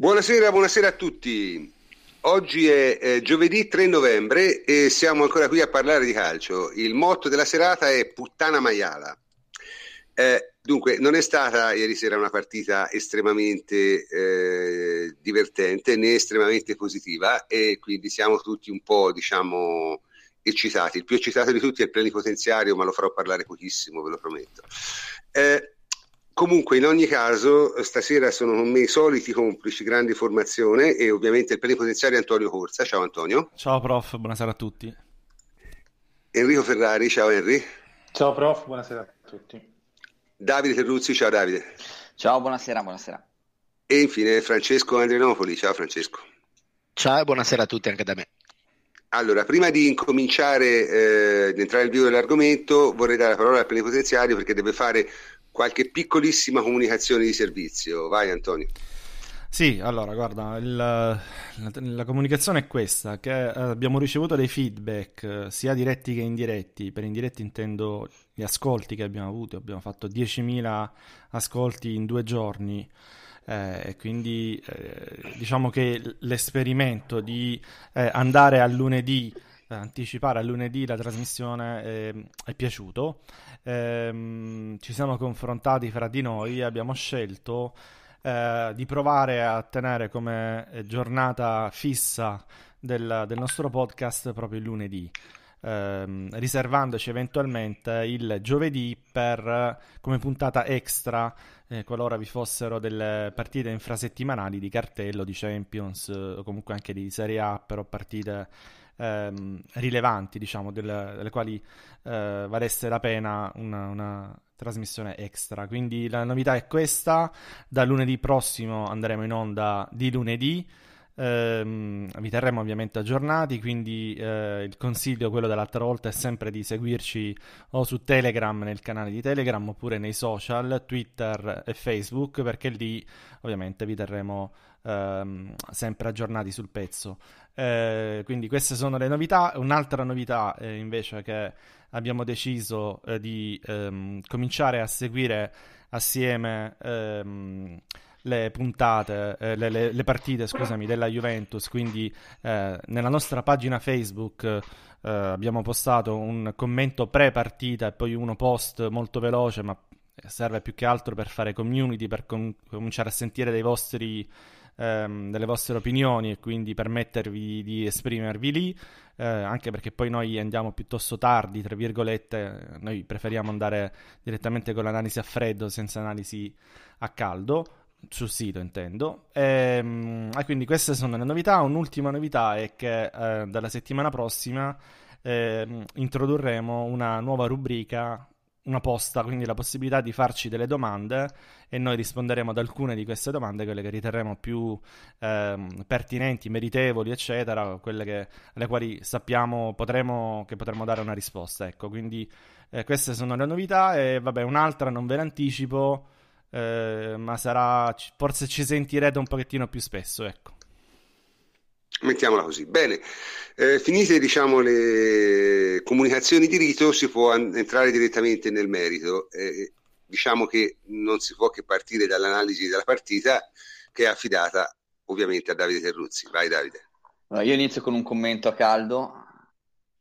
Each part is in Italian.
Buonasera, buonasera a tutti. Oggi è eh, giovedì 3 novembre e siamo ancora qui a parlare di calcio. Il motto della serata è puttana maiala. Eh, dunque, non è stata ieri sera una partita estremamente eh, divertente né estremamente positiva e quindi siamo tutti un po', diciamo, eccitati. Il più eccitato di tutti è il plenipotenziario, ma lo farò parlare pochissimo, ve lo prometto. Eh, Comunque, in ogni caso, stasera sono con me i soliti complici, grande formazione e ovviamente il plenipotenziario Antonio Corsa. Ciao Antonio. Ciao prof, buonasera a tutti. Enrico Ferrari, ciao Henry. Ciao prof, buonasera a tutti. Davide Terruzzi, ciao Davide. Ciao, buonasera, buonasera. E infine Francesco Andrianopoli, ciao Francesco. Ciao e buonasera a tutti anche da me. Allora, prima di incominciare, eh, di entrare nel vivo dell'argomento, vorrei dare la parola al plenipotenziario perché deve fare qualche piccolissima comunicazione di servizio. Vai Antonio. Sì, allora guarda, il, la, la, comunicazione è questa, che eh, abbiamo ricevuto dei feedback eh, sia diretti che indiretti, per indiretti intendo gli ascolti che abbiamo avuto, abbiamo fatto 10.000 ascolti in due giorni eh, e quindi eh, diciamo che l'esperimento di eh, andare a lunedì anticipare a lunedì la trasmissione eh, è piaciuto. Eh, ci siamo confrontati fra di noi e abbiamo scelto eh, di provare a tenere come giornata fissa del, del nostro podcast proprio il lunedì. Ehm, riservandoci eventualmente il giovedì per, come puntata extra eh, qualora vi fossero delle partite infrasettimanali di cartello, di Champions o comunque anche di Serie A, però partite ehm, rilevanti, diciamo, delle, delle quali eh, valesse la pena una, una trasmissione extra. Quindi la novità è questa, da lunedì prossimo andremo in onda di lunedì. Eh, vi terremo ovviamente aggiornati, quindi eh, il consiglio, quello dell'altra volta, è sempre di seguirci o su Telegram, nel canale di Telegram, oppure nei social, Twitter e Facebook, perché lì ovviamente vi terremo ehm, sempre aggiornati sul pezzo. Eh, quindi queste sono le novità. Un'altra novità eh, invece che abbiamo deciso eh, di ehm, cominciare a seguire assieme ehm, le puntate, eh, le, le, le, partite scusami, della Juventus. Quindi eh, nella nostra pagina Facebook eh, abbiamo postato un commento pre-partita e poi uno post molto veloce, ma serve più che altro per fare community, per com- cominciare a sentire dei vostri ehm, delle vostre opinioni e quindi permettervi di esprimervi lì, eh, anche perché poi noi andiamo piuttosto tardi, tra virgolette, noi preferiamo andare direttamente con l'analisi a freddo senza analisi a caldo sul sito intendo. E, ehm, e, quindi queste sono le novità. Un'ultima novità è che eh, dalla settimana prossima eh, introdurremo una nuova rubrica una posta, quindi la possibilità di farci delle domande e noi risponderemo ad alcune di queste domande, quelle che riterremo più ehm, pertinenti, meritevoli, eccetera, quelle che, alle quali sappiamo potremo, che potremo dare una risposta. Ecco, quindi eh, queste sono le novità e vabbè, un'altra non ve l'anticipo, eh, ma sarà, forse ci sentirete un pochettino più spesso, ecco. Mettiamola così. Bene, eh, finite diciamo, le comunicazioni di rito, si può an- entrare direttamente nel merito. Eh, diciamo che non si può che partire dall'analisi della partita che è affidata ovviamente a Davide Terruzzi. Vai Davide. Allora, io inizio con un commento a caldo.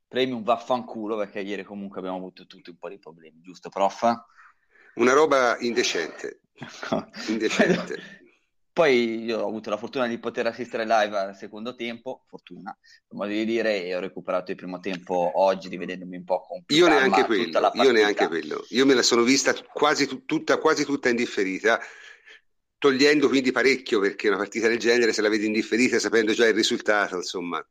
Premium vaffanculo perché ieri comunque abbiamo avuto tutti un po' di problemi, giusto prof? Una roba indecente. indecente. Poi io ho avuto la fortuna di poter assistere live al secondo tempo, fortuna, per modo di dire, e ho recuperato il primo tempo oggi rivedendomi un po' con io neanche quello, io neanche quello. Io me la sono vista quasi tutta, quasi tutta indifferita, togliendo quindi parecchio perché una partita del genere se la vedi indifferita sapendo già il risultato, insomma,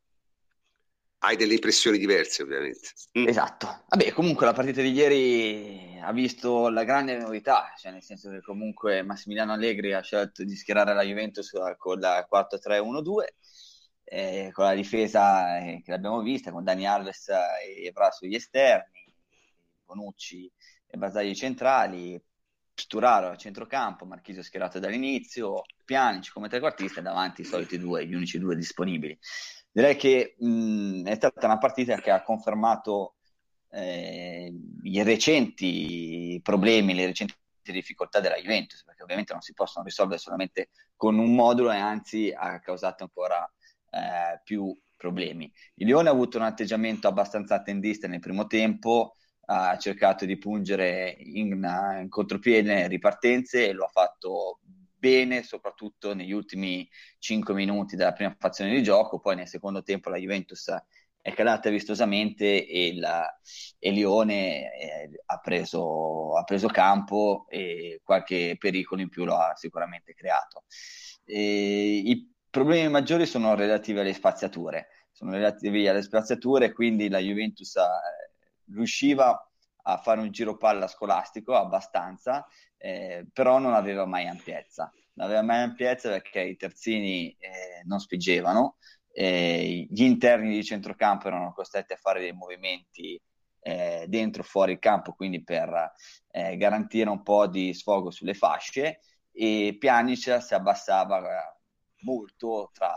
hai delle impressioni diverse ovviamente. Mm. Esatto. Vabbè, comunque la partita di ieri ha visto la grande novità, cioè nel senso che comunque Massimiliano Allegri ha scelto di schierare la Juventus con la 4-3-1-2, eh, con la difesa eh, che l'abbiamo vista, con Dani Alves e Evra sugli esterni, Bonucci e Basagli centrali, Sturaro a centrocampo, Marchisio schierato dall'inizio, Pianici come trequartista e davanti i soliti due, gli unici due disponibili direi che mh, è stata una partita che ha confermato eh, i recenti problemi, le recenti difficoltà della Juventus, perché ovviamente non si possono risolvere solamente con un modulo e anzi ha causato ancora eh, più problemi. Il Lione ha avuto un atteggiamento abbastanza attendista nel primo tempo, ha cercato di pungere in, in contropiede ripartenze e lo ha fatto bene, soprattutto negli ultimi 5 minuti della prima fazione di gioco, poi nel secondo tempo la Juventus è calata vistosamente e, la, e Lione eh, ha, preso, ha, preso, campo e qualche pericolo in più lo ha sicuramente creato. E I problemi maggiori sono relativi alle spaziature, sono relativi alle spaziature, quindi la Juventus ha, riusciva a fare un giro palla scolastico abbastanza, eh, però non aveva mai ampiezza. Non aveva mai ampiezza perché i terzini eh, non spingevano, eh, gli interni di centrocampo erano costretti a fare dei movimenti eh, dentro fuori il campo, quindi per eh, garantire un po' di sfogo sulle fasce e Pjanic si abbassava molto tra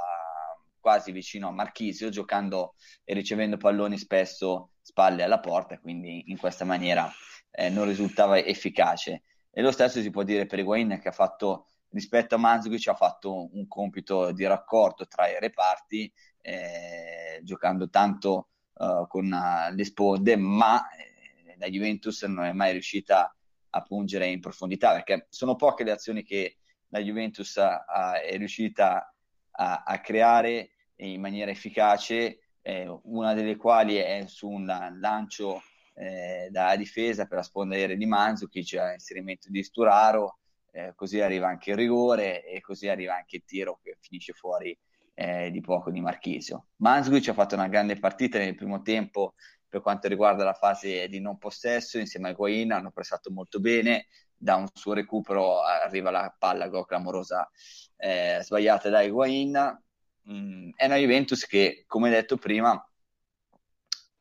quasi vicino a Marchisio, giocando e ricevendo palloni spesso spalle alla porta, quindi in questa maniera eh, non risultava efficace. E lo stesso si può dire per Higuain che ha fatto rispetto a Mandzukic ha fatto un compito di raccordo tra i reparti, eh, giocando tanto uh, con uh, le sponde, ma eh, la Juventus non è mai riuscita a pungere in profondità, perché sono poche le azioni che la Juventus ha, ha, è riuscita a, a, creare in maniera efficace, eh, una delle quali è su un lancio eh, da difesa per la sponda aerea di Mandzukic, inserimento di Sturaro, eh, così arriva anche il rigore e così arriva anche il tiro che finisce fuori eh, di poco di Marchisio. Mansguic ha fatto una grande partita nel primo tempo per quanto riguarda la fase di non possesso insieme a Guain, hanno prestato molto bene, da un suo recupero arriva la palla gol clamorosa eh, sbagliata da Higuain. Mm, è una Juventus che, come detto prima,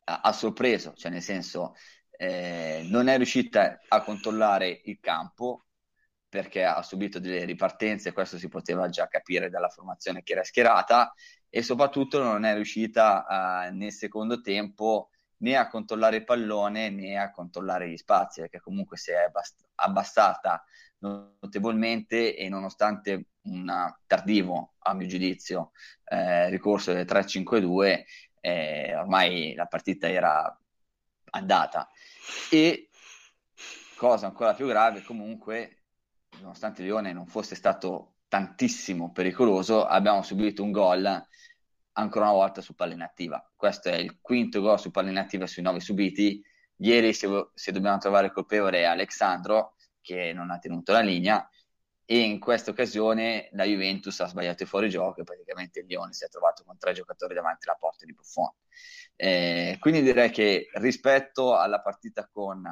ha, ha sorpreso, cioè nel senso eh, non è riuscita a controllare il campo, perché ha subito delle ripartenze, questo si poteva già capire dalla formazione che era schierata, e soprattutto non è riuscita uh, nel secondo tempo né a controllare il pallone né a controllare gli spazi, perché comunque si è abbassata notevolmente e nonostante un tardivo, a mio giudizio, eh, ricorso del 3-5-2, eh, ormai la partita era andata. E cosa ancora più grave, comunque nonostante Lione non fosse stato tantissimo pericoloso, abbiamo subito un gol ancora una volta su palla inattiva. Questo è il quinto gol su palla inattiva sui nove subiti. Ieri, se, se dobbiamo trovare colpevole, è Alexandro, che non ha tenuto la linea, e in questa occasione la Juventus ha sbagliato il fuorigioco e praticamente il Lione si è trovato con tre giocatori davanti alla porta di Buffon. Eh, quindi direi che rispetto alla partita con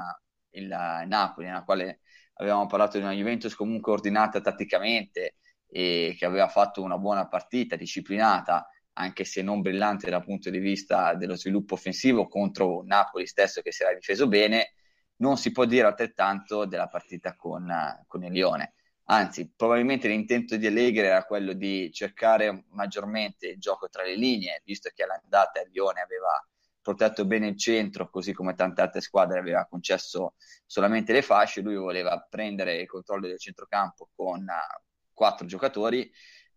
il Napoli, nella quale avevamo parlato di una Juventus comunque ordinata tatticamente e che aveva fatto una buona partita, disciplinata, anche se non brillante dal punto di vista dello sviluppo offensivo contro Napoli stesso che si era difeso bene, non si può dire altrettanto della partita con, con il Lione. Anzi, probabilmente l'intento di Allegri era quello di cercare maggiormente il gioco tra le linee, visto che all'andata il Lione aveva protetto bene il centro, così come tante altre squadre aveva concesso solamente le fasce, lui voleva prendere il controllo del centrocampo con uh, quattro giocatori,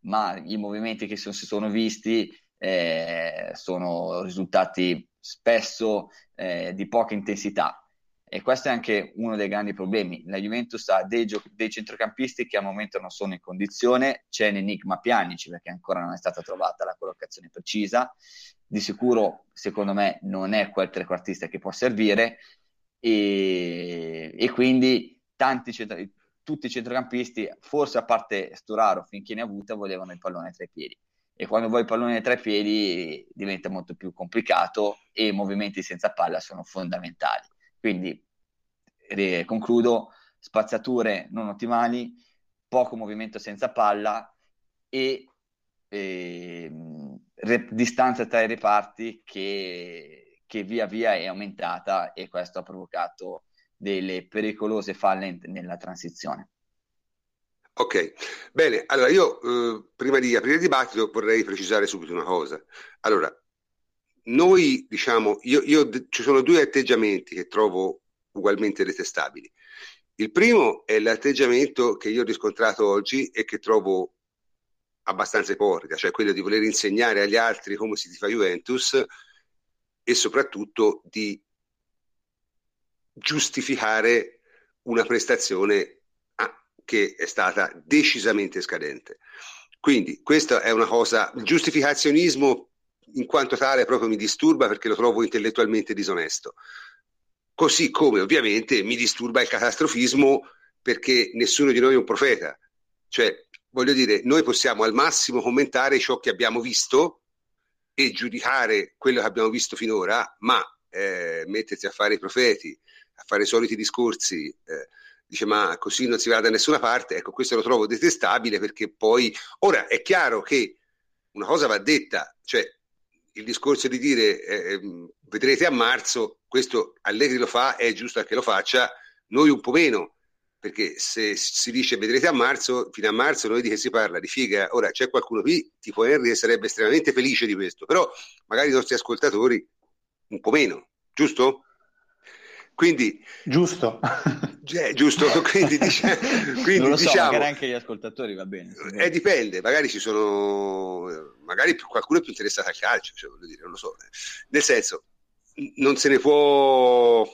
ma i movimenti che si sono visti eh, sono risultati spesso eh, di poca intensità. E questo è anche uno dei grandi problemi. La Juventus ha dei, gio- dei centrocampisti che al momento non sono in condizione, c'è l'enigma Pianici perché ancora non è stata trovata la collocazione precisa, di sicuro secondo me non è quel trequartista che può servire e, e quindi tanti centro- tutti i centrocampisti, forse a parte Sturaro finché ne ha avuta, volevano il pallone tra i piedi e quando vuoi il pallone tra i piedi diventa molto più complicato e i movimenti senza palla sono fondamentali. Quindi re- concludo, spazzature non ottimali, poco movimento senza palla e eh, re- distanza tra i reparti che, che, via via è aumentata e questo ha provocato delle pericolose falle nella transizione. Ok, bene, allora io eh, prima di aprire il dibattito vorrei precisare subito una cosa. Allora, noi diciamo, io, io, ci sono due atteggiamenti che trovo ugualmente detestabili. Il primo è l'atteggiamento che io ho riscontrato oggi e che trovo abbastanza ipocrita, cioè quello di voler insegnare agli altri come si fa Juventus e soprattutto di giustificare una prestazione ah, che è stata decisamente scadente. Quindi questa è una cosa, il giustificazionismo in quanto tale proprio mi disturba perché lo trovo intellettualmente disonesto. Così come ovviamente mi disturba il catastrofismo perché nessuno di noi è un profeta. Cioè, voglio dire, noi possiamo al massimo commentare ciò che abbiamo visto e giudicare quello che abbiamo visto finora, ma eh, mettersi a fare i profeti, a fare i soliti discorsi, eh, dice ma così non si va da nessuna parte, ecco questo lo trovo detestabile perché poi, ora è chiaro che una cosa va detta, cioè il discorso di dire eh, ehm, vedrete a marzo, questo Allegri lo fa, è giusto che lo faccia, noi un po' meno, perché se si dice vedrete a marzo, fino a marzo noi di che si parla? Di figa. Ora c'è qualcuno qui, tipo Henry, che sarebbe estremamente felice di questo, però magari i nostri ascoltatori un po' meno, giusto? Quindi, giusto. Eh, giusto, quindi, dice, quindi non lo so, diciamo, magari anche gli ascoltatori va bene. Eh, dipende, magari ci sono, magari qualcuno è più interessato al calcio, cioè, voglio dire, non lo so. Nel senso, non se ne può,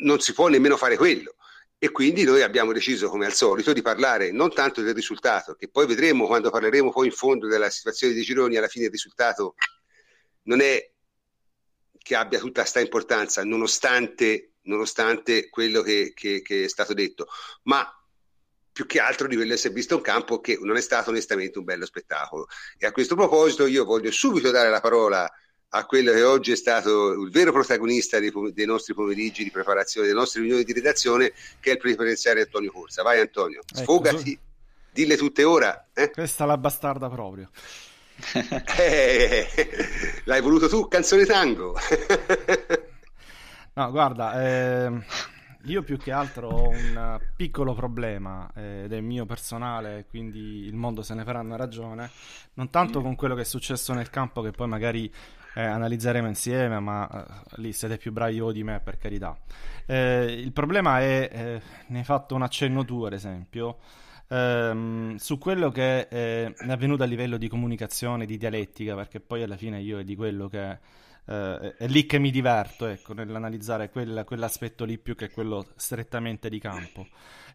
non si può nemmeno fare quello. E quindi noi abbiamo deciso, come al solito, di parlare non tanto del risultato, che poi vedremo quando parleremo poi in fondo della situazione dei gironi, alla fine il risultato non è che abbia tutta questa importanza, nonostante, nonostante quello che, che, che, è stato detto, ma più che altro di quello essere visto un campo che non è stato onestamente un bello spettacolo. E a questo proposito io voglio subito dare la parola a quello che oggi è stato il vero protagonista dei, dei nostri pomeriggi di preparazione, delle nostre riunioni di redazione, che è il plenipotenziario Antonio Corsa. Vai Antonio, ecco, sfogati, ecco, dille tutte ora. Eh? Questa è la bastarda proprio. Eh, l'hai voluto tu, canzone tango. no, guarda, eh, io più che altro ho un piccolo problema eh, ed è mio personale, quindi il mondo se ne farà una ragione, non tanto con quello che è successo nel campo che poi magari eh, analizzeremo insieme, ma eh, lì siete più bravi voi di me, per carità. Eh, il problema è, ne hai fatto un accenno tu, ad esempio, ehm, su quello che è avvenuto a livello di comunicazione, di dialettica, perché poi alla fine io è di quello che eh, è lì che mi diverto, ecco, nell'analizzare quel, quell'aspetto lì più che quello strettamente di campo.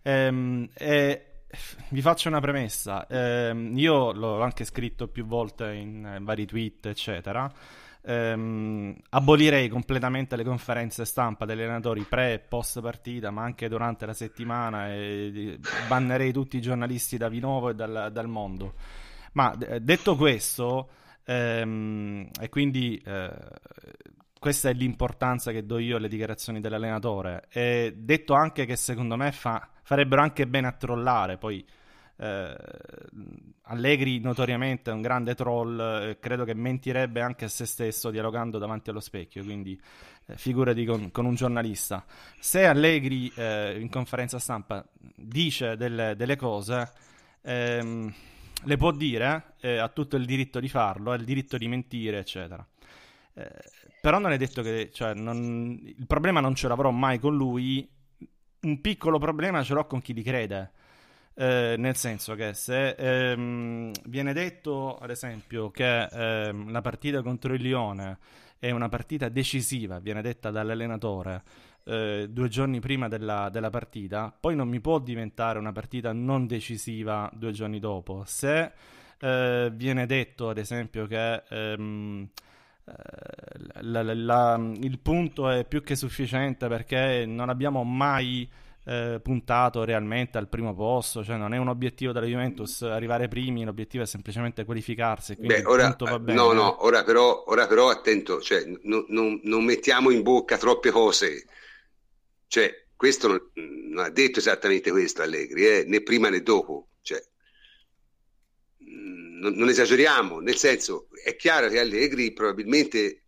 Ehm, e vi faccio una premessa, ehm, io l'ho anche scritto più volte in vari tweet, eccetera ehm, abolirei completamente le conferenze stampa degli allenatori pre e post partita, ma anche durante la settimana e bannerei tutti i giornalisti da Vinovo e dal, dal mondo. Ma detto questo, ehm, e quindi eh, questa è l'importanza che do io alle dichiarazioni dell'allenatore, e detto anche che secondo me fa, farebbero anche bene a trollare, poi eh, Allegri notoriamente è un grande troll, eh, credo che mentirebbe anche a se stesso dialogando davanti allo specchio, quindi eh, figurati con, con, un giornalista. Se Allegri eh, in conferenza stampa dice delle, delle cose, ehm, le può dire, eh, ha tutto il diritto di farlo, ha il diritto di mentire, eccetera. Però non è detto che cioè, non, il problema non ce l'avrò mai con lui, un piccolo problema ce l'ho con chi li crede. Eh, nel senso che se ehm, viene detto, ad esempio, che ehm, la partita contro il Lione è una partita decisiva, viene detta dall'allenatore eh, due giorni prima della, della, partita, poi non mi può diventare una partita non decisiva due giorni dopo. Se eh, viene detto, ad esempio, che ehm, eh, la, la, la, il punto è più che sufficiente perché non abbiamo mai eh, puntato realmente al primo posto, cioè non è un obiettivo della Juventus arrivare primi, l'obiettivo è semplicemente qualificarsi. Beh, ora, no, no, ora però, ora però attento, cioè, no, no, non mettiamo in bocca troppe cose, cioè, questo non, non ha detto esattamente questo Allegri, eh, né prima né dopo, cioè, mm, non, non esageriamo, nel senso, è chiaro che Allegri probabilmente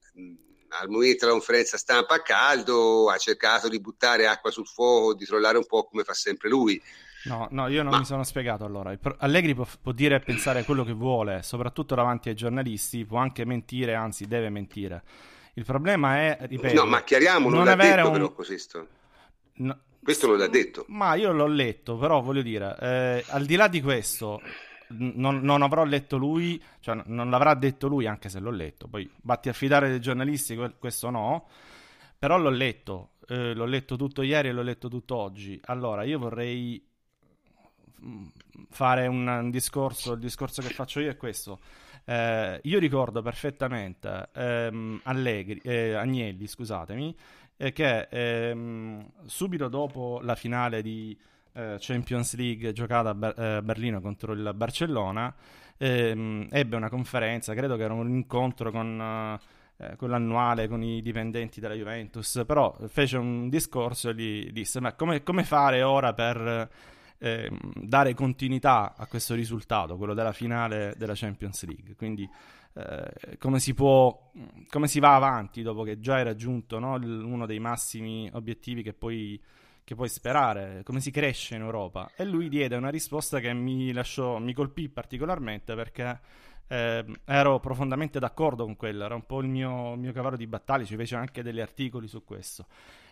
al momento della conferenza stampa a caldo ha cercato di buttare acqua sul fuoco, di trollare un po' come fa sempre lui. No, no, io non Ma... mi sono spiegato allora. Allegri può, può, dire e pensare quello che vuole, soprattutto davanti ai giornalisti, può anche mentire, anzi deve mentire. Il problema è, ripeto, no, ma chiariamo, non, non avere detto, un... però, questo. No, questo non l'ha detto. Ma io l'ho letto, però voglio dire, eh, al di là di questo, non, non, avrò letto lui, cioè non l'avrà detto lui anche se l'ho letto, poi batti a fidare dei giornalisti, questo no, però l'ho letto, eh, l'ho letto tutto ieri e l'ho letto tutto oggi, allora io vorrei mm, fare un, un discorso, il discorso che faccio io è questo, eh, io ricordo perfettamente ehm, Allegri, eh, Agnelli, scusatemi, eh, che ehm, subito dopo la finale di eh, Champions League giocata a Ber- eh, Berlino contro il Barcellona, ehm, ebbe una conferenza, credo che era un incontro con, eh, con l'annuale, con i dipendenti della Juventus, però fece un discorso e gli disse, ma come, come fare ora per... Eh, dare continuità a questo risultato, quello della finale della Champions League. Quindi, eh, come si può, come si va avanti dopo che già hai raggiunto no, uno dei massimi obiettivi che poi che puoi sperare, come si cresce in Europa. E lui diede una risposta che mi lasciò, mi colpì particolarmente perché eh, ero profondamente d'accordo con quella, era un po' il mio, mio cavallo di battaglia, ci fece anche degli articoli su questo.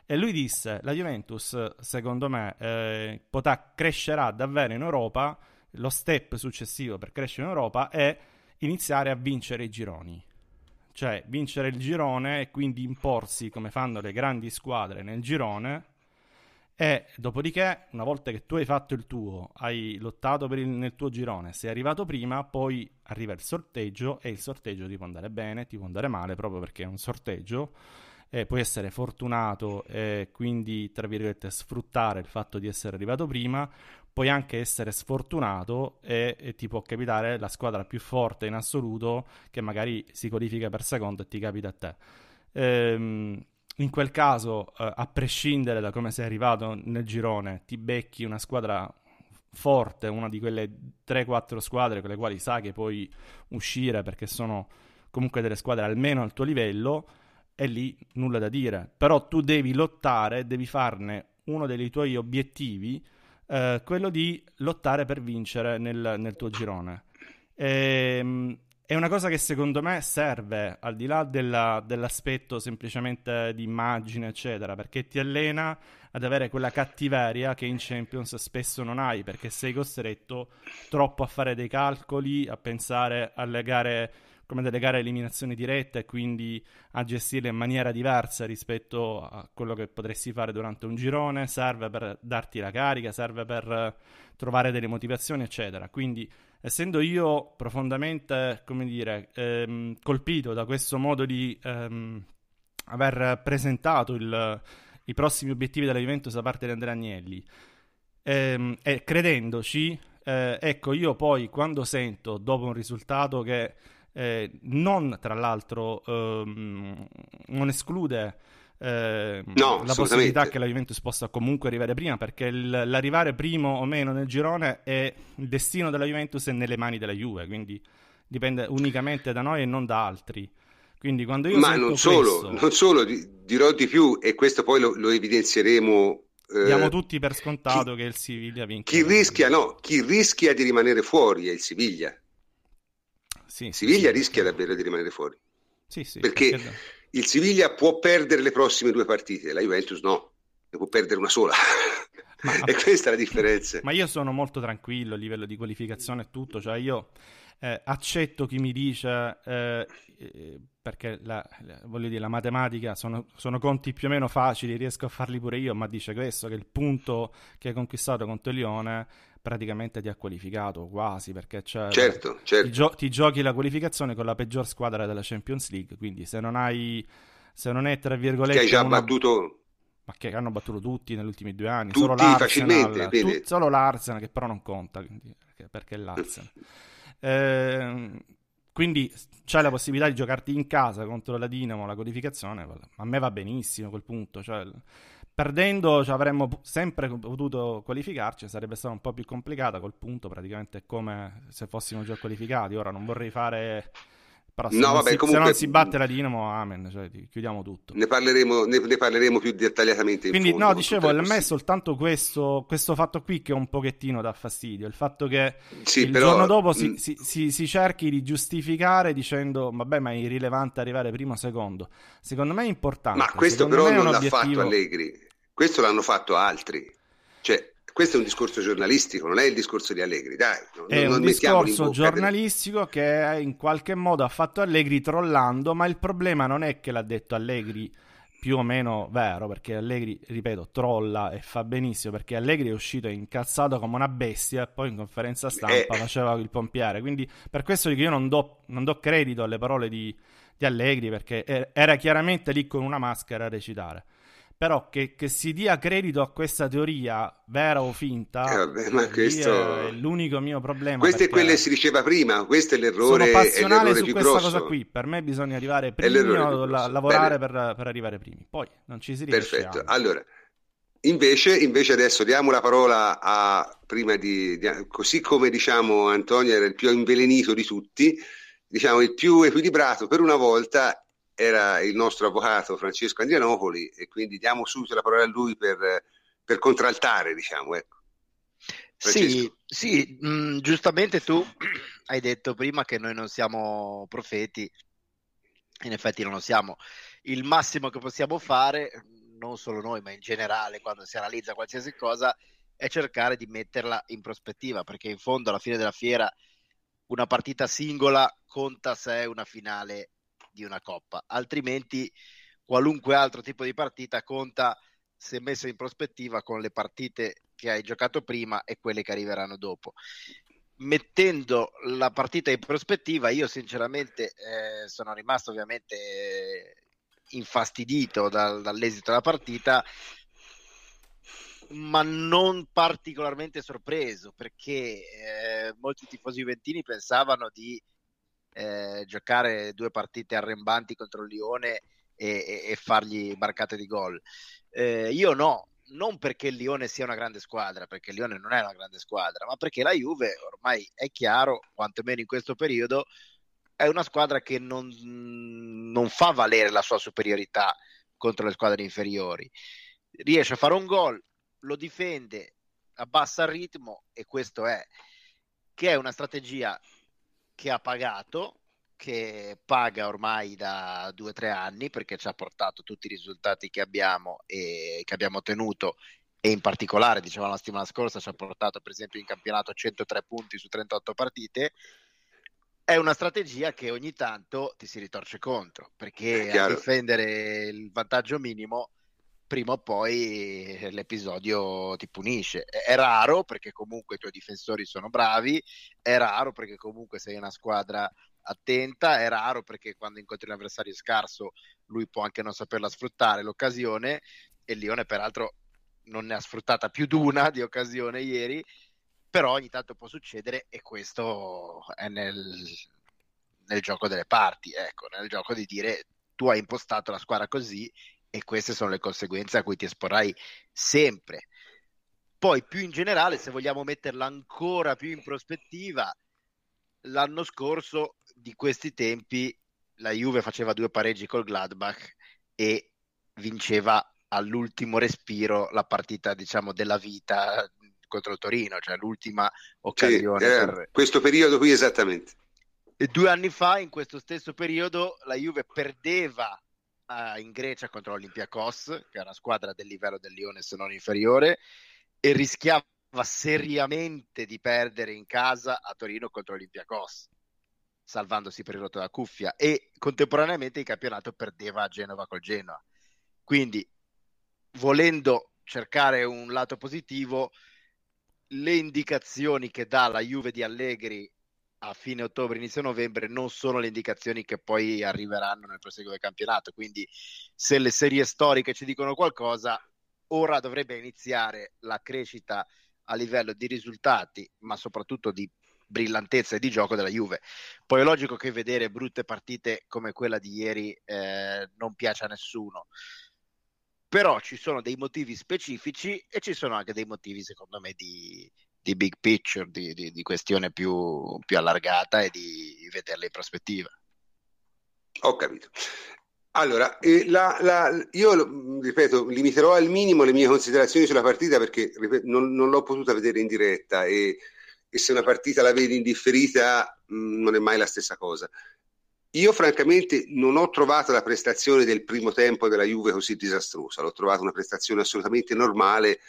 E lui disse: La Juventus, secondo me, eh, potrà, crescerà davvero in Europa. Lo step successivo per crescere in Europa è iniziare a vincere i gironi. Cioè, vincere il girone e quindi imporsi come fanno le grandi squadre nel girone e dopodiché, una volta che tu hai fatto il tuo, hai lottato il, nel tuo girone, sei arrivato prima, poi arriva il sorteggio e il sorteggio ti può andare bene, ti può andare male proprio perché è un sorteggio. E puoi essere fortunato e quindi, tra virgolette, sfruttare il fatto di essere arrivato prima. Puoi anche essere sfortunato e, e ti può capitare la squadra più forte in assoluto che magari si qualifica per secondo e ti capita a te. Ehm, in quel caso, eh, a prescindere da come sei arrivato nel girone, ti becchi una squadra forte, una di quelle 3-4 squadre con le quali sai che puoi uscire perché sono comunque delle squadre almeno al tuo livello, e lì nulla da dire. Però tu devi lottare, devi farne uno dei tuoi obiettivi, eh, quello di lottare per vincere nel, nel tuo girone. E, ehm, è una cosa che secondo me serve, al di là della, dell'aspetto semplicemente di immagine, eccetera, perché ti allena ad avere quella cattiveria che in Champions spesso non hai, perché sei costretto troppo a fare dei calcoli, a pensare alle gare come delle gare a eliminazione diretta e quindi a gestirle in maniera diversa rispetto a quello che potresti fare durante un girone, serve per darti la carica, serve per trovare delle motivazioni, eccetera. Quindi essendo io profondamente, come dire, ehm, colpito da questo modo di ehm, aver presentato il, i prossimi obiettivi della Juventus da parte di Andrea Agnelli ehm, e credendoci, eh, ecco, io poi quando sento dopo un risultato che eh, non, tra l'altro, ehm, non esclude eh, no, la possibilità che la Juventus possa comunque arrivare prima, perché l'arrivare primo o meno nel girone è il destino della Juventus è nelle mani della Juve, quindi dipende unicamente da noi e non da altri. Quindi quando io Ma non solo, questo, non solo, dirò di più e questo poi lo, lo evidenzieremo. Eh, diamo tutti per scontato chi, che il Siviglia vinca. Chi rischia, no, chi rischia di rimanere fuori è il Siviglia. Sì, Siviglia sì, rischia davvero di rimanere fuori. Sì, sì, perché, perché il Siviglia può perdere le prossime due partite, la Juventus no, ne può perdere una sola. Ma, e questa è la differenza. Ma io sono molto tranquillo a livello di qualificazione e tutto, cioè io eh, accetto chi mi dice, eh, eh, perché la, la, voglio dire, la matematica sono, sono, conti più o meno facili, riesco a farli pure io, ma dice questo, che il punto che hai conquistato contro Lione praticamente ti ha qualificato quasi perché c'è, certo, certo. Ti, gio- ti, giochi la qualificazione con la peggior squadra della Champions League quindi se non hai se non è tra virgolette che hai già battuto ma che hanno battuto tutti negli ultimi due anni tutti solo l'Arsenal, facilmente tu, solo l'Arsenal che però non conta quindi, perché, è l'Arsenal eh, quindi c'è la possibilità di giocarti in casa contro la Dinamo la codificazione a me va benissimo a quel punto cioè, Perdendo cioè, avremmo sempre potuto qualificarci, sarebbe stato un po' più complicata col punto, praticamente è come se fossimo già qualificati. Ora non vorrei fare... Però se, no, non, vabbè, si, comunque... se non si batte la Dinamo, amen, cioè, chiudiamo tutto. Ne parleremo, ne, ne parleremo più dettagliatamente. Quindi, fondo, no, dicevo, a me è soltanto questo, questo, fatto qui che un pochettino dà fastidio. Il fatto che sì, il però... giorno dopo si, mm. si, si, si, cerchi di giustificare dicendo, vabbè, ma è irrilevante arrivare primo o secondo. Secondo me è importante. Ma questo Secondo però non l'ha obiettivo... fatto Allegri questo l'hanno fatto altri. Cioè, questo è un discorso giornalistico, non è il discorso di Allegri, dai. Non, è un discorso giornalistico de... che in qualche modo ha fatto Allegri trollando, ma il problema non è che l'ha detto Allegri più o meno vero, perché Allegri, ripeto, trolla e fa benissimo, perché Allegri è uscito incazzato come una bestia e poi in conferenza stampa eh. faceva il pompiere. Quindi per questo dico io non do, non do credito alle parole di, di Allegri, perché era chiaramente lì con una maschera a recitare. Però che, che, si dia credito a questa teoria, vera o finta, eh vabbè, ma questo... è l'unico mio problema. Questo è quello che si diceva prima, questo è l'errore. Sono passionale su questa grosso. cosa qui. Per me bisogna arrivare primi, la, lavorare per, per, arrivare primi. Poi non ci si riesce. Perfetto. Allora, invece, invece, adesso diamo la parola a prima di, di così come diciamo Antonio era il più invelenito di tutti, diciamo il più equilibrato per una volta era il nostro avvocato Francesco Andrianopoli e quindi diamo subito la parola a lui per, per contraltare, diciamo. Ecco. Sì, sì mh, mm, giustamente tu hai detto prima che noi non siamo profeti, in effetti non lo siamo. Il massimo che possiamo fare, non solo noi, ma in generale, quando si analizza qualsiasi cosa, è cercare di metterla in prospettiva, perché in fondo alla fine della fiera una partita singola conta se è una finale di una coppa, altrimenti qualunque altro tipo di partita conta se messo in prospettiva con le partite che hai giocato prima e quelle che arriveranno dopo. Mettendo la partita in prospettiva, io sinceramente eh, sono rimasto ovviamente infastidito dal, dall'esito della partita, ma non particolarmente sorpreso perché eh, molti tifosi juventini pensavano di eh, giocare due partite arrembanti contro il Lione e, e, e fargli barcate di gol. Eh, io no, non perché il Lione sia una grande squadra, perché il Lione non è una grande squadra, ma perché la Juve ormai è chiaro, quantomeno in questo periodo, è una squadra che non, non fa valere la sua superiorità contro le squadre inferiori. Riesce a fare un gol, lo difende, abbassa il ritmo e questo è che è una strategia che ha pagato, che paga ormai da due o tre anni perché ci ha portato tutti i risultati che abbiamo e che abbiamo ottenuto e in particolare, dicevamo la settimana scorsa, ci ha portato per esempio in campionato 103 punti su 38 partite. È una strategia che ogni tanto ti si ritorce contro perché a difendere il vantaggio minimo prima o poi l'episodio ti punisce. È raro perché comunque i tuoi difensori sono bravi, è raro perché comunque sei una squadra attenta, è raro perché quando incontri un avversario scarso lui può anche non saperla sfruttare l'occasione e Lione peraltro non ne ha sfruttata più di una di occasione ieri, però ogni tanto può succedere e questo è nel, nel gioco delle parti, ecco, nel gioco di dire tu hai impostato la squadra così e queste sono le conseguenze a cui ti esporrai sempre. Poi più in generale, se vogliamo metterla ancora più in prospettiva, l'anno scorso di questi tempi la Juve faceva due pareggi col Gladbach e vinceva all'ultimo respiro la partita, diciamo, della vita contro il Torino, cioè l'ultima occasione. Sì, eh, per... Questo periodo qui esattamente. E due anni fa, in questo stesso periodo, la Juve perdeva uh, in Grecia contro l'Olympiakos, che è una squadra del livello del Lione se non inferiore, e rischiava seriamente di perdere in casa a Torino contro l'Olympiakos, salvandosi per il rotto della cuffia, e contemporaneamente il campionato perdeva a Genova col Genoa. Quindi, volendo cercare un lato positivo, le indicazioni che dà la Juve di Allegri a fine ottobre, inizio novembre non sono le indicazioni che poi arriveranno nel proseguo del campionato. Quindi, se le serie storiche ci dicono qualcosa, ora dovrebbe iniziare la crescita a livello di risultati, ma soprattutto di brillantezza e di gioco della Juve. Poi è logico che vedere brutte partite come quella di ieri eh, non piace a nessuno. Però ci sono dei motivi specifici e ci sono anche dei motivi, secondo me, di, di big picture, di, di, di questione più, più, allargata e di vederla in prospettiva. Ho capito. Allora, eh, la, la, io ripeto, limiterò al minimo le mie considerazioni sulla partita perché ripeto, non, non, l'ho potuta vedere in diretta e, e, se una partita la vedi indifferita mh, mm, non è mai la stessa cosa. io francamente non ho trovato la prestazione del primo tempo della Juve così disastrosa, l'ho trovata una prestazione assolutamente normale,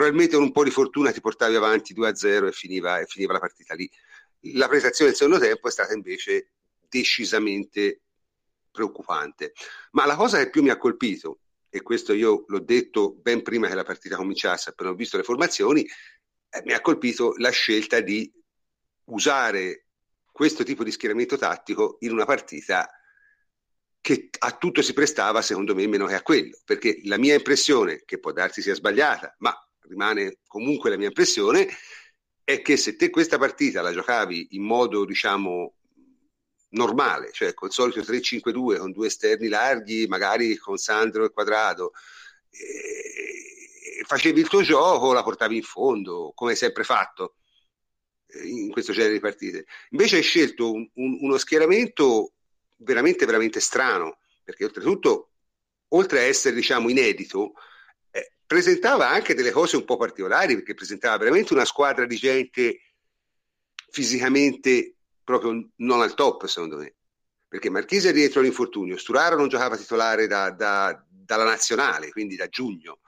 probabilmente con un po' di fortuna ti portavi avanti 2-0 e finiva, e finiva la partita lì. La prestazione del secondo tempo è stata invece decisamente preoccupante. Ma la cosa che più mi ha colpito, e questo io l'ho detto ben prima che la partita cominciasse, appena ho visto le formazioni, eh, mi ha colpito la scelta di usare questo tipo di schieramento tattico in una partita che a tutto si prestava, secondo me, meno che a quello, perché la mia impressione, che può darsi sia sbagliata, ma rimane comunque la mia impressione, è che se te questa partita la giocavi in modo, diciamo, normale, cioè col solito 3-5-2 con due esterni larghi, magari con Sandro e Quadrado, e facevi il tuo gioco, la portavi in fondo, come hai sempre fatto eh, in questo genere di partite. Invece hai scelto un, un, uno schieramento veramente, veramente strano, perché oltretutto, oltre a essere, diciamo, inedito, eh, presentava anche delle cose un po' particolari, perché presentava veramente una squadra di gente fisicamente proprio non al top, secondo me. Perché Marchese è dietro l'infortunio, Sturaro non giocava titolare da, da, dalla nazionale, quindi da giugno.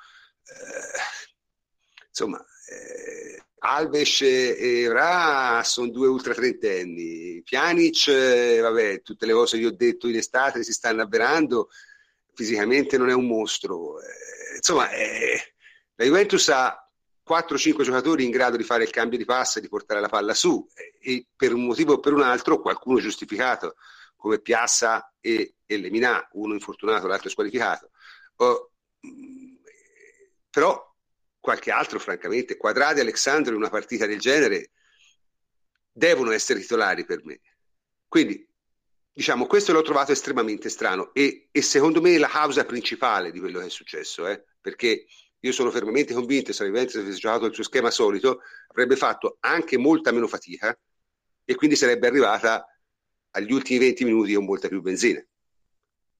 Eh, insomma, eh, Alves e Ra sono due ultra trentenni. Pjanic, eh, vabbè, tutte le cose che ho detto in estate si stanno avverando, fisicamente non è un mostro. Eh, insomma, eh, la Juventus ha 4-5 giocatori in grado di fare il cambio di passo e di portare la palla su e per un motivo o per un altro qualcuno giustificato come Piazza e, e Lemina, uno infortunato, l'altro squalificato. Oh, però qualche altro, francamente, Quadrati e Alexandro in una partita del genere devono essere titolari per me. Quindi, diciamo, questo l'ho trovato estremamente strano e, e secondo me la causa principale di quello che è successo, eh, perché io sono fermamente convinto che se Juventus avesse giocato il suo schema solito avrebbe fatto anche molta meno fatica e quindi sarebbe arrivata agli ultimi 20 minuti con molta più benzina.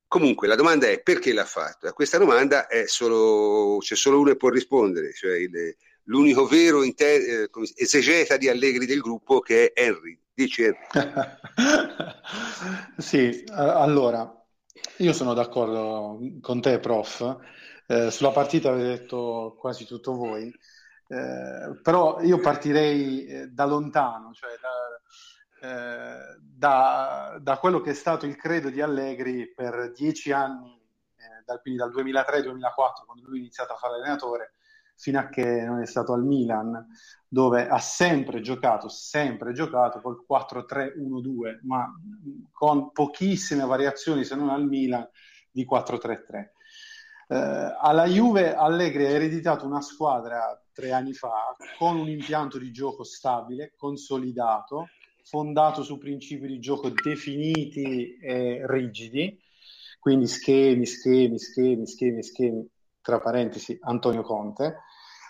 Comunque la domanda è perché l'ha fatto? A questa domanda solo, c'è solo uno che può rispondere, cioè il, l'unico vero inter, eh, esegeta di Allegri del gruppo che è Henry. Dici Henry. sì, allora, io sono d'accordo con te, prof. Eh, sulla partita avete detto quasi tutto voi, eh, però io partirei eh, da lontano, cioè da, eh, da, da, quello che è stato il credo di Allegri per dieci anni, eh, dal, quindi dal 2003-2004, quando lui ha iniziato a fare allenatore, fino a che non è stato al Milan, dove ha sempre giocato, sempre giocato col 4-3-1-2, ma con pochissime variazioni, se non al Milan, di 4-3-3. Eh, alla Juve Allegri ha ereditato una squadra tre anni fa con un impianto di gioco stabile, consolidato, fondato su principi di gioco definiti e rigidi, quindi schemi, schemi, schemi, schemi, schemi, tra parentesi Antonio Conte,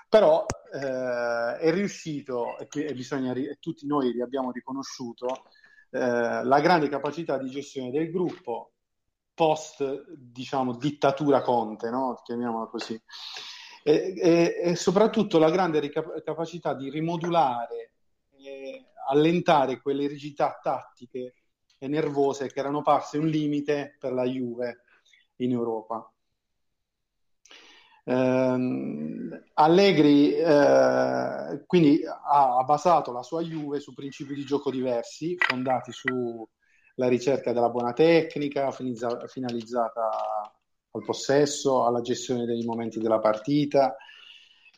però eh, è riuscito, e, e, bisogna, e tutti noi gli abbiamo riconosciuto, eh, la grande capacità di gestione del gruppo post, diciamo, dittatura Conte, no? chiamiamola così, e, e, e soprattutto la grande rica- capacità di rimodulare allentare quelle rigidità tattiche e nervose che erano parse un limite per la Juve in Europa. Eh, Allegri eh, quindi ha, basato la sua Juve su principi di gioco diversi, fondati sulla ricerca della buona tecnica, finalizzata al possesso, alla gestione dei momenti della partita,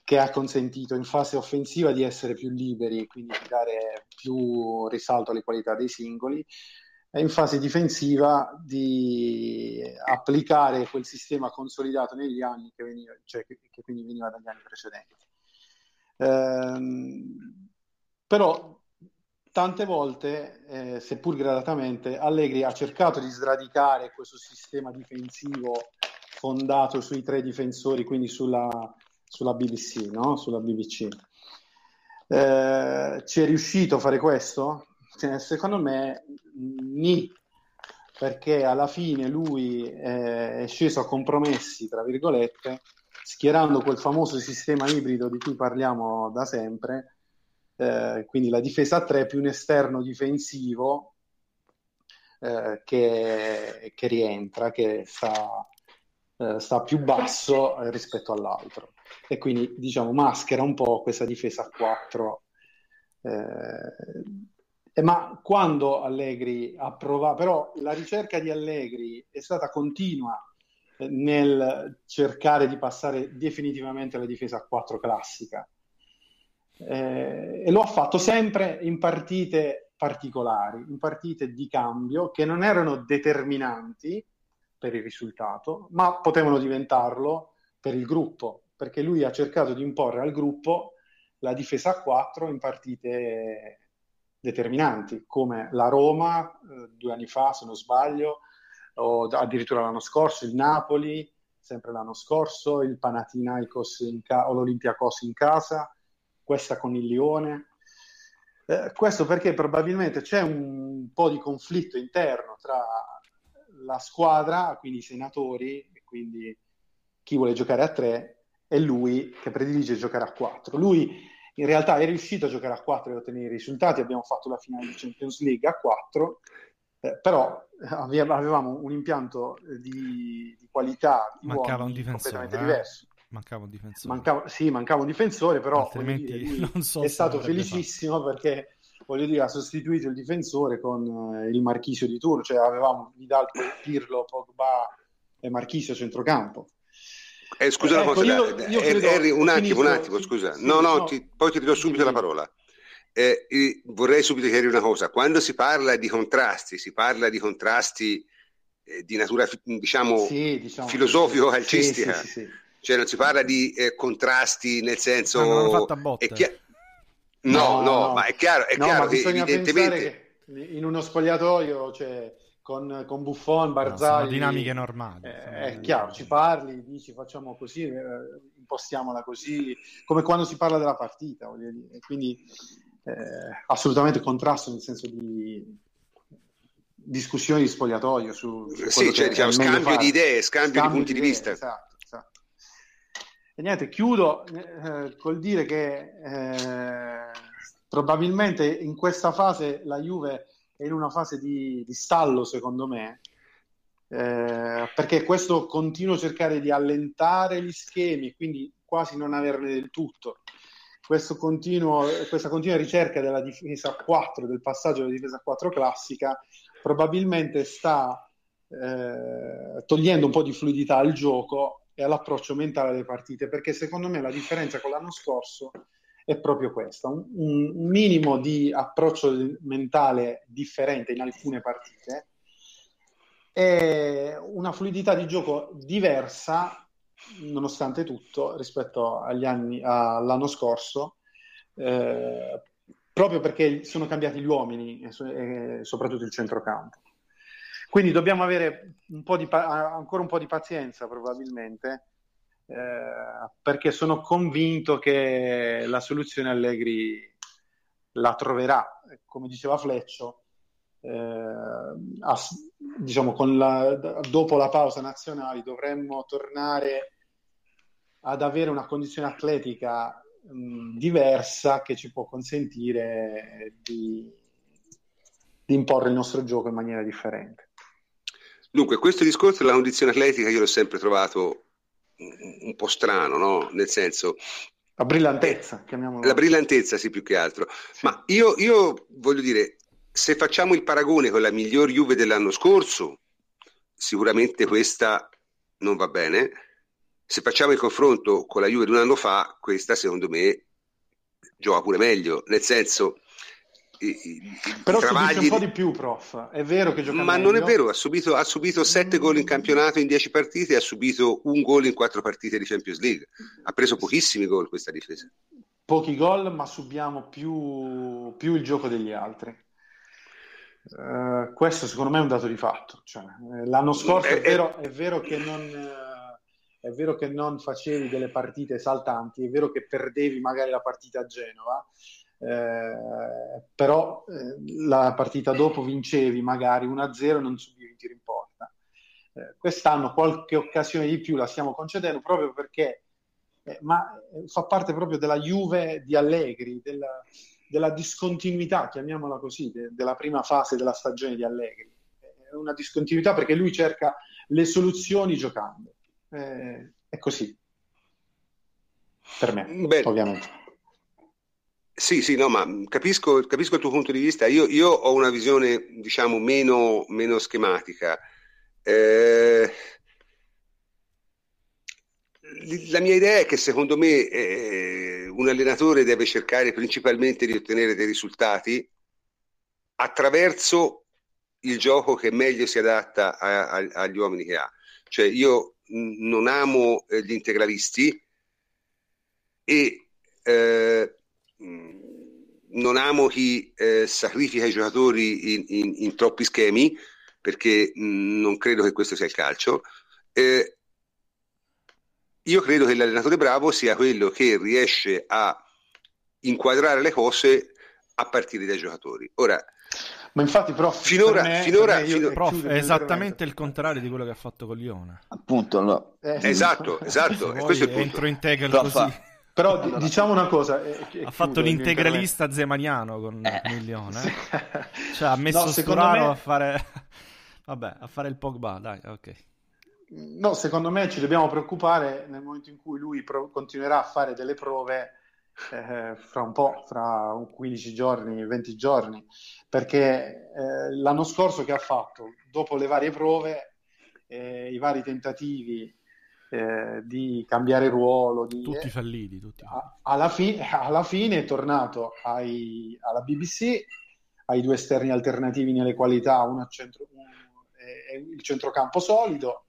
che ha consentito in fase offensiva di essere più liberi, quindi di dare più risalto alle qualità dei singoli, e in fase difensiva di applicare quel sistema consolidato negli anni che, veniva, cioè che, che quindi veniva dagli anni precedenti. Ehm, però tante volte, eh, seppur gradatamente, Allegri ha cercato di sradicare questo sistema difensivo fondato sui tre difensori, quindi sulla sulla BBC, no? Sulla BBC. Eh, ci è riuscito a fare questo? Cioè, secondo me, ni, perché alla fine lui è sceso a compromessi, tra virgolette, schierando quel famoso sistema ibrido di cui parliamo da sempre, eh, quindi la difesa a 3 più un esterno difensivo eh, che, che, rientra, che sta, eh, sta più basso rispetto all'altro. E quindi diciamo maschera un po' questa difesa a 4 eh, ma quando Allegri ha provato, però la ricerca di Allegri è stata continua eh, nel cercare di passare definitivamente alla difesa a 4 classica. Eh, e lo ha fatto sempre in partite particolari, in partite di cambio che non erano determinanti per il risultato, ma potevano diventarlo per il gruppo, perché lui ha cercato di imporre al gruppo la difesa a 4 in partite determinanti, come la Roma eh, due anni fa, se non sbaglio, o addirittura l'anno scorso, il Napoli, sempre l'anno scorso, il Panathinaikos ca- o l'Olympiakos in casa, questa con il Lione. Eh, questo perché probabilmente c'è un po' di conflitto interno tra la squadra, quindi i senatori, quindi chi vuole giocare a tre, e lui che predilige giocare a quattro. Lui in realtà è riuscito a giocare a 4 e ottenere i risultati, abbiamo fatto la finale di Champions League a 4, eh, però avevamo un impianto di, di qualità di mancava un difensore completamente eh? diverso. Mancava un difensore. Mancava, sì, mancava un difensore, però altrimenti dire, so è stato felicissimo fatto. perché voglio dire, ha sostituito il difensore con eh, il Marchisio di turno, cioè avevamo Vidal, Pirlo, Pogba e Marchisio centrocampo. Eh, scusa una ecco, cosa, io, io credo, Harry, un attimo, un attimo, scusa. Sì, no, no, no. Ti, poi ti ridò subito sì, la parola. Eh, vorrei subito chiarire una cosa. Quando si parla di contrasti, si parla di contrasti eh, di natura, diciamo, sì, diciamo filosofico-calcistica. Cioè non si parla di eh, contrasti nel senso... Ah, non fatto a botte. Chi... No, no, no, ma è chiaro, è chiaro che evidentemente... Che in uno spogliatoio c'è... Cioè con, con Buffon, Barzagli. No, sono dinamiche normali. Eh, è chiaro, ci parli, dici facciamo così, eh, impostiamola così, come quando si parla della partita, voglio dire. Quindi eh, assolutamente contrasto nel senso di discussioni di spogliatoio su, su sì, cioè, diciamo, scambio di idee, scambio, scambio di punti di, di vista. Esatto, esatto. E niente, chiudo eh, col dire che eh, probabilmente in questa fase la Juve è in una fase di, di stallo, secondo me, eh, perché questo continuo cercare di allentare gli schemi quindi quasi non averne del tutto. Continuo, questa continua ricerca della difesa 4, del passaggio alla difesa 4 classica, probabilmente sta eh, togliendo un po' di fluidità al gioco e all'approccio mentale delle partite, perché secondo me la differenza con l'anno scorso è proprio questa, un, un minimo di approccio mentale differente in alcune partite. E una fluidità di gioco diversa nonostante tutto rispetto agli anni, all'anno scorso eh, proprio perché sono cambiati gli uomini e, e soprattutto il centrocampo. Quindi dobbiamo avere un po di, ancora un po' di pazienza probabilmente eh, perché sono convinto che la soluzione Allegri la troverà, come diceva Fleccio, eh, ass- diciamo la, dopo la pausa nazionale dovremmo tornare ad avere una condizione atletica mh, diversa che ci può consentire di, di imporre il nostro gioco in maniera differente. Dunque, questo discorso della condizione atletica io l'ho sempre trovato un po' strano, no? Nel senso... La brillantezza, chiamiamola. La brillantezza, sì, più che altro. Sì. Ma io, io voglio dire, se facciamo il paragone con la miglior Juve dell'anno scorso, sicuramente questa non va bene. Se facciamo il confronto con la Juve di un anno fa, questa secondo me gioca pure meglio, nel senso però travagli... un po' di più, prof. È vero che gioca Ma meglio. non è vero, ha subito, ha subito 7 gol in campionato in 10 partite e ha subito un gol in 4 partite di Champions League. Ha preso pochissimi gol questa difesa. Pochi gol, ma subiamo più, più il gioco degli altri. Uh, questo secondo me è un dato di fatto. Cioè, eh, l'anno scorso è, è, vero, è, vero non, è, vero, che non, facevi delle partite saltanti, è vero che perdevi magari la partita a Genova, eh, però eh, la partita dopo vincevi magari 1-0 e non subivi in tiro in porta. Eh, quest'anno qualche occasione di più la stiamo concedendo proprio perché eh, ma eh, fa parte proprio della Juve di Allegri, della, della discontinuità, chiamiamola così, de, della prima fase della stagione di Allegri. una discontinuità perché lui cerca le soluzioni giocando. È così. Per me, Beh, ovviamente. Sì, sì, no, ma capisco, capisco il tuo punto di vista. Io, io ho una visione, diciamo, meno, meno schematica. Eh, la mia idea è che secondo me eh, un allenatore deve cercare principalmente di ottenere dei risultati attraverso il gioco che meglio si adatta a, a, agli uomini che ha. Cioè io non amo eh, gli integralisti e eh, non amo chi eh, sacrifica i giocatori in, in, in, troppi schemi perché mh, non credo che questo sia il calcio. Eh, io credo che l'allenatore bravo sia quello che riesce a inquadrare le cose a partire dai giocatori. Ora, ma infatti, prof, finora, me, finora, me finora prof, è esattamente il contrario di quello che ha fatto con Lione. Appunto, no. eh, esatto, esatto. questo è il punto. Entro Integral Però così. Però allora, diciamo una cosa. Eh, ha fatto l'integralista zemaniano con eh. Lione. Eh. Cioè, ha messo no, Sturaro me... a fare... Vabbè, a fare il Pogba, dai, ok. No, secondo me ci dobbiamo preoccupare nel momento in cui lui pro- continuerà a fare delle prove eh, fra un po', fra 15 giorni, 20 giorni, perché eh, l'anno scorso che ha fatto, dopo le varie prove, eh, i vari tentativi eh, di cambiare ruolo, di, tutti falliti, tutti. Alla, fi- alla, fine è tornato ai, alla BBC, ai due esterni alternativi nelle qualità, uno a centro, un, il centrocampo solido,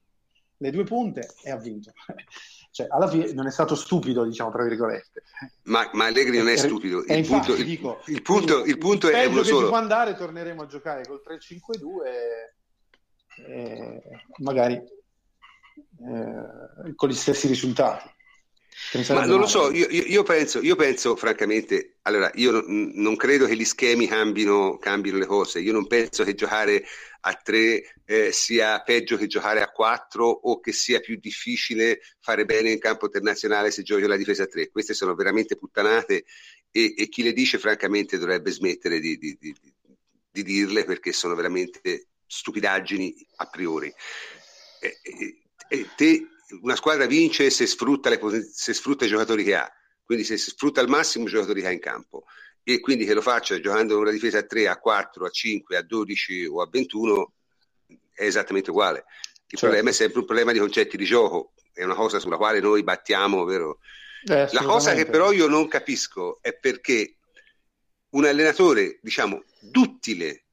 le due punte e ha vinto. cioè, alla fine non è stato stupido, diciamo, tra virgolette. Ma, ma Allegri non è stupido. Il, infatti, punto, dico, il, punto, il punto è uno solo. Può andare, torneremo a giocare col 3-5-2 e, e magari eh, con gli stessi risultati. Ma non lo so, io, io, penso, io, penso, francamente, allora io non, non credo che gli schemi cambino, cambino, le cose, io non penso che giocare a tre eh, sia peggio che giocare a quattro o che sia più difficile fare bene in campo internazionale se giochi la difesa a tre, queste sono veramente puttanate e, e chi le dice francamente dovrebbe smettere di, di, di, di dirle perché sono veramente stupidaggini a priori. E, e, e te una squadra vince se sfrutta, le, se sfrutta i giocatori che ha, quindi se sfrutta al massimo i giocatori che ha in campo e quindi che lo faccia giocando una difesa a 3, a 4, a 5, a 12 o a 21 è esattamente uguale. Il certo. problema è sempre un problema di concetti di gioco, è una cosa sulla quale noi battiamo, vero? Eh, La cosa che però io non capisco è perché un allenatore, diciamo, duttile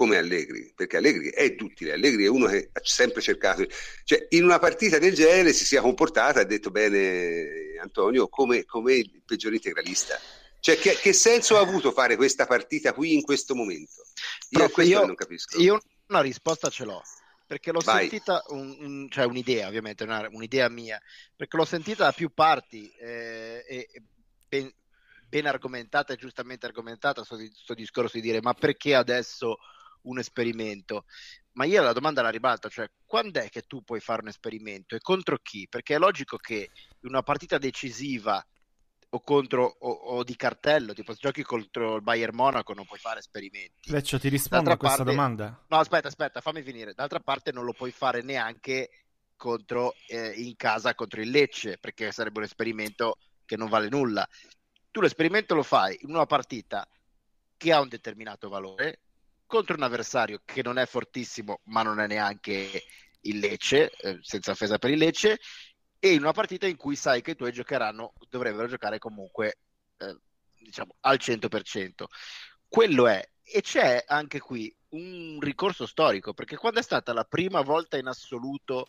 come Allegri, perché Allegri è duttile, Allegri è uno che ha sempre cercato, cioè in una partita del genere si sia comportata, ha detto bene Antonio, come, come il peggior integralista. Cioè, che, che, senso ha avuto fare questa partita qui in questo momento? Io, io non capisco. Io una risposta ce l'ho perché l'ho Vai. sentita, un, un, cioè un'idea ovviamente, una, un'idea mia, perché l'ho sentita da più parti eh, e ben, ben, argomentata e giustamente argomentata questo discorso di dire ma perché adesso un esperimento. Ma io la domanda la ribalto, cioè quando è che tu puoi fare un esperimento e contro chi? Perché è logico che in una partita decisiva o contro o, o, di cartello, tipo se giochi contro il Bayern Monaco non puoi fare esperimenti. Leccio, ti rispondo a questa parte... domanda? No, aspetta, aspetta, fammi finire. D'altra parte non lo puoi fare neanche contro, eh, in casa contro il Lecce, perché sarebbe un esperimento che non vale nulla. Tu l'esperimento lo fai in una partita che ha un determinato valore, contro un avversario che non è fortissimo, ma non è neanche il Lecce, eh, senza offesa per il Lecce, e in una partita in cui sai che i tuoi giocheranno, dovrebbero giocare comunque eh, diciamo al 100%. Quello è, e c'è anche qui un ricorso storico, perché quando è stata la prima volta in assoluto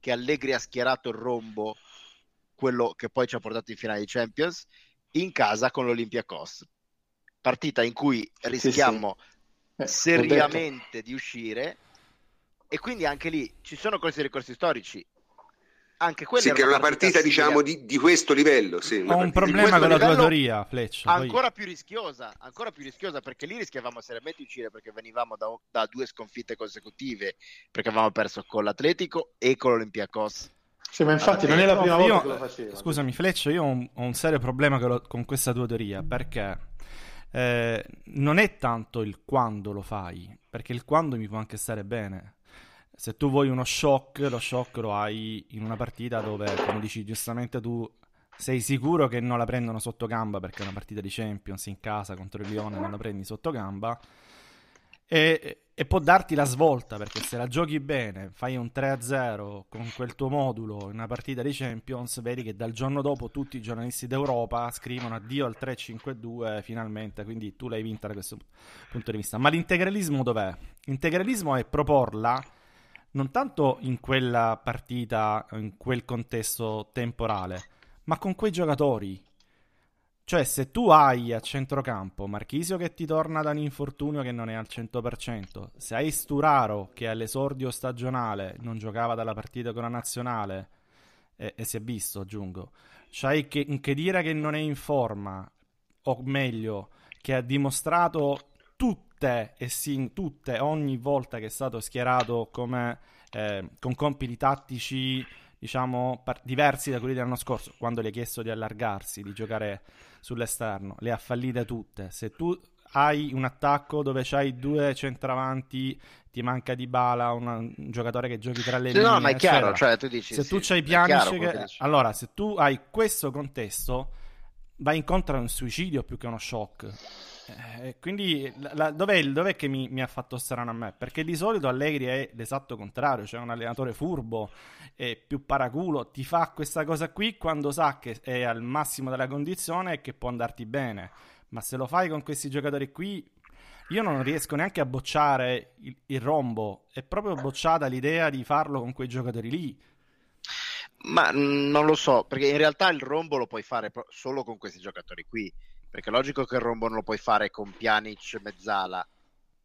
che Allegri ha schierato il rombo, quello che poi ci ha portato in finale di Champions, in casa con l'Olympiacos. Partita in cui rischiamo sì, sì eh, seriamente di uscire. E quindi anche lì ci sono questi ricorsi storici. Anche quella sì, che è una partita, partita diciamo di, di, questo livello sì, ho un problema con la tua teoria Fletch ancora poi... più rischiosa ancora più rischiosa perché lì rischiavamo seriamente di uscire perché venivamo da, da, due sconfitte consecutive perché avevamo perso con l'Atletico e con l'Olympiacos. Sì, ma infatti non è la prima volta che lo faceva. Scusami, Fleccio, io ho un, ho un serio problema con, lo, con, questa tua teoria perché eh, non è tanto il quando lo fai, perché il quando mi può anche stare bene. Se tu vuoi uno shock, lo shock lo hai in una partita dove, come dici giustamente tu, sei sicuro che non la prendono sotto gamba perché è una partita di Champions in casa contro il Lione, non la prendi sotto gamba. E, e, può darti la svolta perché se la giochi bene, fai un 3-0 con quel tuo modulo in una partita di Champions, vedi che dal giorno dopo tutti i giornalisti d'Europa scrivono addio al 3-5-2 finalmente, quindi tu l'hai vinta da questo punto di vista. Ma l'integralismo dov'è? L'integralismo è proporla non tanto in quella partita, in quel contesto temporale, ma con quei giocatori. Cioè, se tu hai a centrocampo Marchisio che ti torna da un infortunio che non è al 100%, se hai Sturaro che all'esordio stagionale non giocava dalla partita con la nazionale, e, e si è visto, aggiungo, c'hai che, Chedira che non è in forma, o meglio, che ha dimostrato tutte e sì, tutte, ogni volta che è stato schierato come, eh, con compiti tattici diciamo, par- diversi da quelli dell'anno scorso, quando gli hai chiesto di allargarsi, di giocare sull'esterno, le ha fallite tutte. Se tu hai un attacco dove c'hai due centravanti, ti manca di bala, un, un giocatore che giochi tra le sì, linee. No, ma è chiaro, eccetera. cioè tu dici Se sì, tu c'hai Pjanic, quello che... allora se tu hai questo contesto, vai incontro a un suicidio più che uno shock. Eh, quindi la- la- dov'è, dov'è che mi, mi ha fatto strano a me? Perché di solito Allegri è l'esatto contrario, cioè un allenatore furbo e più paraculo, ti fa questa cosa qui quando sa che è al massimo della condizione e che può andarti bene. Ma se lo fai con questi giocatori qui, io non riesco neanche a bocciare il, il rombo. È proprio bocciata l'idea di farlo con quei giocatori lì. Ma mh, non lo so, perché in realtà il rombo lo puoi fare solo con questi giocatori qui. Perché è logico che il rombo non lo puoi fare con Pjanic mezzala,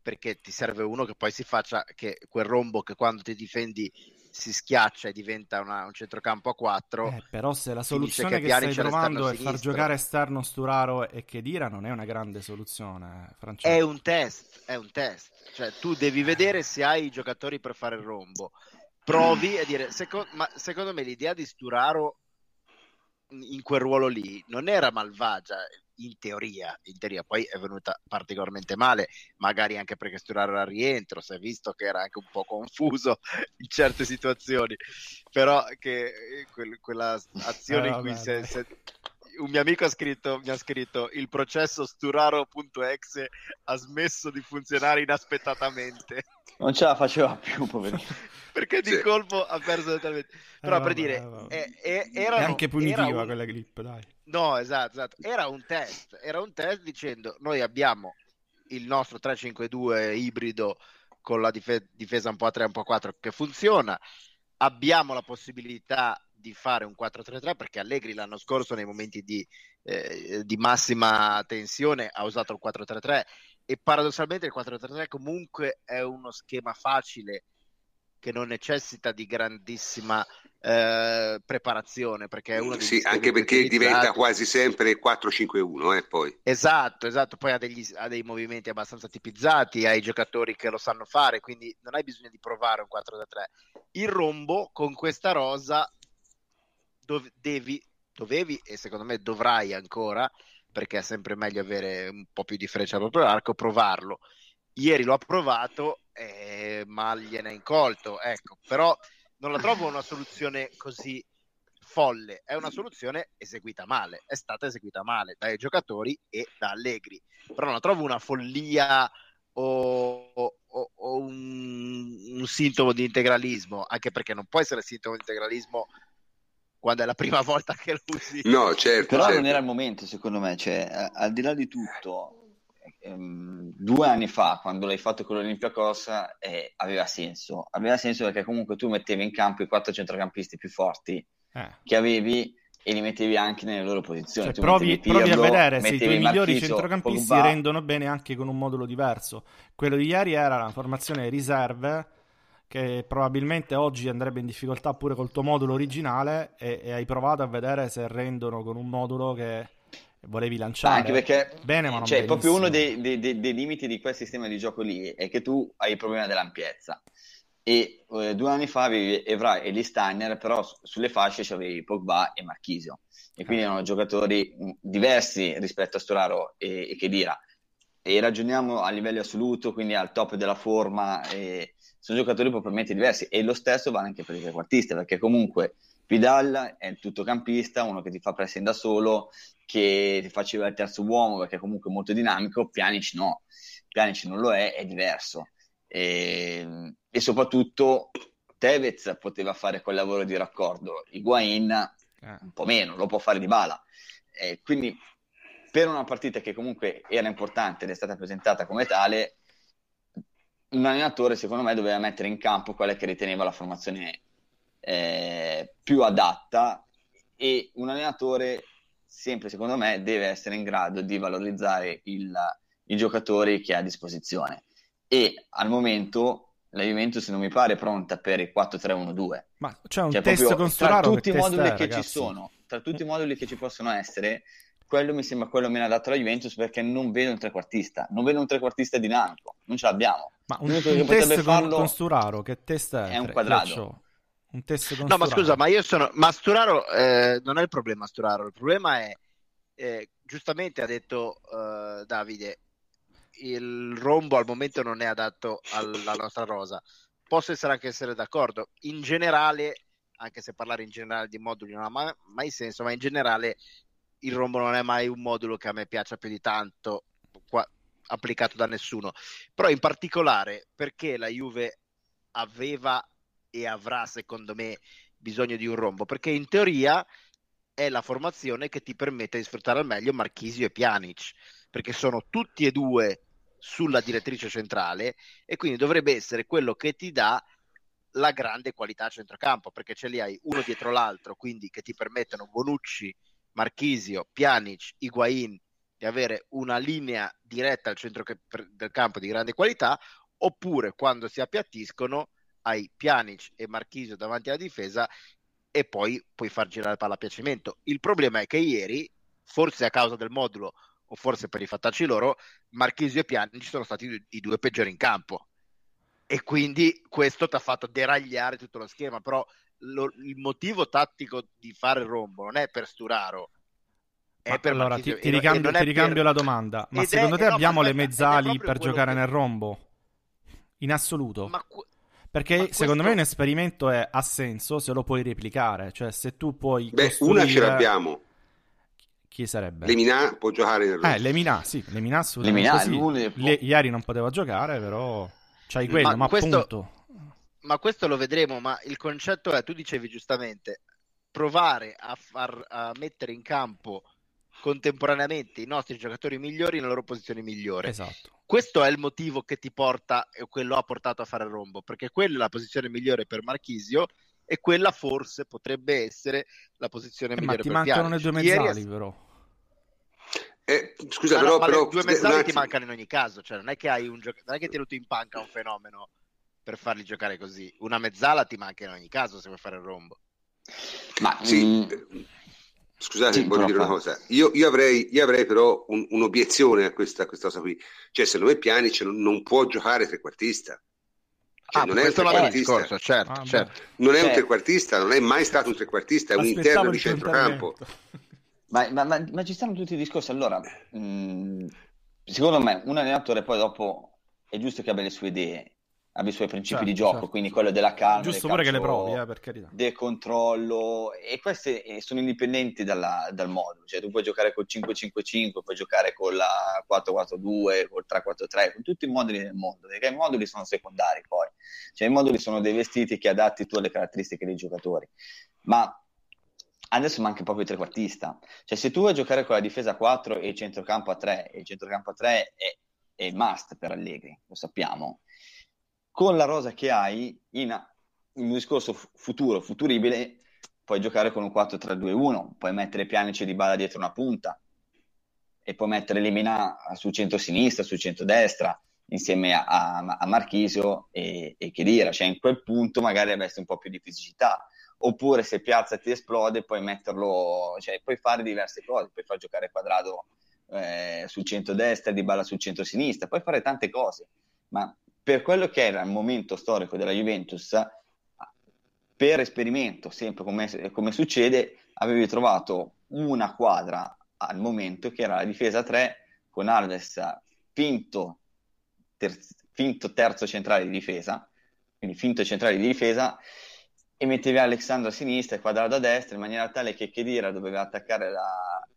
perché ti serve uno che poi si faccia che quel rombo che quando ti difendi si schiaccia e diventa una- un centrocampo a 4. Eh, però se la soluzione che che stai trovando è far giocare esterno Sturaro e Chedira, non è una grande soluzione, eh, Francesco. È un test, è un test. Cioè, tu devi vedere se hai i giocatori per fare il rombo. Provi a dire, seco- ma secondo me l'idea di Sturaro in quel ruolo lì non era malvagia in teoria, in teoria poi è venuta particolarmente male, magari anche perché Sturaro era al rientro, si è visto che era anche un po' confuso in certe situazioni, però che eh, quel- quella azione Eh, in cui si è- si è- un mio amico ha scritto, mi ha scritto il processo Sturaro.exe ha smesso di funzionare inaspettatamente Non ce la faceva più, poverino. perché di Sì. colpo ha perso totalmente. Però Eh, per vabbè, dire, eh, vabbè. è, è- È erano- anche punitiva era un- quella clip, dai. No, esatto, esatto. Era un test, era un test dicendo noi abbiamo il nostro 3-5-2 ibrido con la dife- difesa un po' a 3, un po' a 4 che funziona. Abbiamo la possibilità di fare un 4-3-3 perché Allegri l'anno scorso nei momenti di, eh, di massima tensione ha usato il 4-3-3 e paradossalmente il 4-3-3 comunque è uno schema facile che non necessita di grandissima eh, preparazione perché è uno degli Sì, anche perché diventa quasi sempre 4-5-1, eh, poi. Esatto, esatto, poi ha, degli- ha dei movimenti abbastanza tipizzati, hai giocatori che lo sanno fare, quindi non hai bisogno di provare un 4-3. Il rombo con questa rosa dov- devi, dovevi e secondo me dovrai ancora, perché è sempre meglio avere un po' più di freccia proprio l'arco, provarlo. Ieri l'ho provato, eh, ma gliene è incolto, ecco, però non la trovo una soluzione così folle, è una soluzione eseguita male, è stata eseguita male dai giocatori e da Allegri, però non la trovo una follia o, o- o un, un sintomo di integralismo, anche perché non può essere sintomo di integralismo quando è la prima volta che lo usi. No, certo, Però certo. non era il momento, secondo me. Cioè, al di là di tutto, ehm, due anni fa, quando l'hai fatto con l'Olympiacos, eh, aveva senso. Aveva senso perché comunque tu mettevi in campo i quattro centrocampisti più forti Eh. che avevi e li mettevi anche nelle loro posizioni. Cioè, provi, mettevi provi a Pirlo, vedere se i tuoi migliori centrocampisti Pogba. rendono bene anche con un modulo diverso. Quello di ieri era la formazione riserve, che probabilmente oggi andrebbe in difficoltà pure col tuo modulo originale, e, e hai provato a vedere se rendono con un modulo che volevi lanciare. Anche perché Bene, ma non cioè, proprio uno dei, dei- dei- dei limiti di quel sistema di gioco lì è che tu hai il problema dell'ampiezza. E eh, due anni fa avevi Evra e Lee Steiner, però su- sulle fasce c'avevi Pogba e Marchisio. E quindi erano giocatori mh, diversi rispetto a Storaro e, e Chedira. e ragioniamo a livello assoluto, quindi al top della forma, sono giocatori propriamente diversi e lo stesso vale anche per i trequartisti, perché comunque Vidal è il tuttocampista, uno che ti fa pressing da solo, che ti faceva il terzo uomo perché comunque è molto dinamico, Pjanic no, Pjanic non lo è, è diverso. E, e soprattutto Tevez poteva fare quel lavoro di raccordo, Higuain eh. un po' meno, lo può fare di bala. E quindi per una partita che comunque era importante ed è stata presentata come tale, un allenatore secondo me doveva mettere in campo quella che riteneva la formazione eh, più adatta e un allenatore sempre secondo me deve essere in grado di valorizzare il, i giocatori che ha a disposizione e al momento la Juventus non mi pare pronta per il 4-3-1-2 ma c'è un cioè, test con tra tutti i moduli è, che ragazzi. ci sono tra tutti i moduli che ci possono essere quello mi sembra quello meno adatto alla Juventus perché non vedo un trequartista, non vedo un trequartista dinamico, non ce l'abbiamo. Ma un, un test con, con Sturaro, che test è? È un quadrato. Un test con no, Sturaro. ma scusa, ma io sono... Ma Sturaro eh, non è il problema Sturaro, il problema è, eh, giustamente ha detto uh, Davide, il rombo al momento non è adatto alla nostra rosa. Posso essere anche essere d'accordo. In generale, anche se parlare in generale di moduli non ha mai, mai senso, ma in generale il rombo non è mai un modulo che a me piaccia più di tanto qua, applicato da nessuno però in particolare perché la Juve aveva e avrà secondo me bisogno di un rombo perché in teoria è la formazione che ti permette di sfruttare al meglio Marchisio e Pjanic perché sono tutti e due sulla direttrice centrale e quindi dovrebbe essere quello che ti dà la grande qualità a centrocampo perché ce li hai uno dietro l'altro quindi che ti permettono Bonucci Marchisio, Pjanic, Higuain di avere una linea diretta al centro del campo di grande qualità, oppure quando si appiattiscono hai Pjanic e Marchisio davanti alla difesa e poi puoi far girare il palla a piacimento. Il problema è che ieri, forse a causa del modulo o forse per i fattacci loro, Marchisio e Pjanic sono stati i due peggiori in campo. E quindi questo ti ha fatto deragliare tutto lo schema, però lo, il motivo tattico di fare il rombo non è per Sturaro. È per allora ti, ti, ricambio, ti ricambio per... la domanda: ma secondo è, te no, abbiamo le mezzali per giocare che... nel rombo? In assoluto? Ma... Perché ma secondo questo... me un esperimento è, ha senso se lo puoi replicare, cioè se tu puoi. Beh, costruire... una ce l'abbiamo. Chi sarebbe? Lemina può giocare nel. Eh, Lemina, sì, Lemina assolutamente. Lemina, sì. Le... Ieri non poteva giocare, però c'hai quello, ma, ma questo... appunto ma questo lo vedremo, ma il concetto è, tu dicevi giustamente, provare a, far, a mettere in campo contemporaneamente i nostri giocatori migliori nella loro posizione migliore. Esatto. Questo è il motivo che ti porta e quello ha portato a fare il rombo, perché quella è la posizione migliore per Marchisio e quella forse potrebbe essere la posizione eh, migliore per Ma ti mancano le due mezzali, Ieri... però. Eh, scusa, però, però, le due mezzali ti mancano in ogni caso, cioè non è che hai un gioc- non è che tenuto in panca un fenomeno per farli giocare così. Una mezzala ti manca in ogni caso se vuoi fare il rombo. Ma sì, mm, scusate, sì, voglio dire una cosa. Io, io, avrei, io avrei, però un, un'obiezione a questa, a questa, cosa qui. Cioè, secondo me Pjanic non, non può giocare trequartista. Cioè, ah, non, è un trequartista. Certo, ah, certo. non è un trequartista, non è mai stato un trequartista, è un interno di centrocampo. Ma, ma, ma, ma, ci stanno tutti i discorsi. Allora, mh, mm, secondo me, un allenatore poi dopo è giusto che abbia le sue idee abbia i suoi principi certo, di gioco, certo. quindi quello della calma, giusto pure che le provi, eh, per carità. del controllo, e queste eh, sono indipendenti dalla, dal modulo, cioè tu puoi giocare col 5-5-5, puoi giocare con la 4-4-2, col 3-4-3, con tutti i moduli del mondo, perché i moduli sono secondari poi, cioè i moduli sono dei vestiti che adatti tu alle caratteristiche dei giocatori, ma adesso manca proprio il trequartista, cioè se tu vuoi giocare con la difesa 4 e il centrocampo a 3, e il centrocampo a 3 è, è must per Allegri, lo sappiamo, con la rosa che hai in, in un discorso futuro, futuribile, puoi giocare con un 4-3-2-1, puoi mettere Pianice di bala dietro una punta e puoi mettere Lemina sul centro-sinistra, sul centro-destra, insieme a, a, a Marchisio e, e Chedira, cioè in quel punto magari avresti un po' più di fisicità, oppure se Piazza ti esplode puoi metterlo, cioè puoi fare diverse cose, puoi far giocare Quadrado eh, sul centro-destra, di bala sul centro-sinistra, puoi fare tante cose, ma per quello che era il momento storico della Juventus, per esperimento, sempre come, come succede, avevi trovato una quadra al momento che era la difesa 3 con Alves finto, ter- finto terzo centrale di difesa, quindi finto centrale di difesa, e mettevi Alexandro a sinistra e Quadrado a destra in maniera tale che Chedira doveva attaccare la,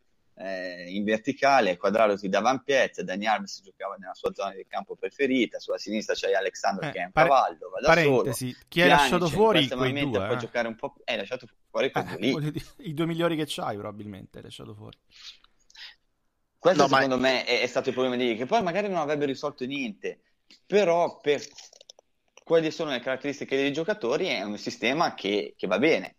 eh, in verticale, Quadrado ti dava un piezza, Dani Alves giocava nella sua zona di campo preferita, sulla sinistra c'hai Alexandro eh, che è un pare- cavallo, va da parentesi, solo. chi hai lasciato fuori quei due, può eh. giocare un po', hai lasciato fuori eh, I due migliori che c'hai probabilmente hai lasciato fuori. Questo no, secondo ma... me è, è, stato il problema di che poi magari non avrebbe risolto niente, però per quali sono le caratteristiche dei giocatori è un sistema che, che va bene,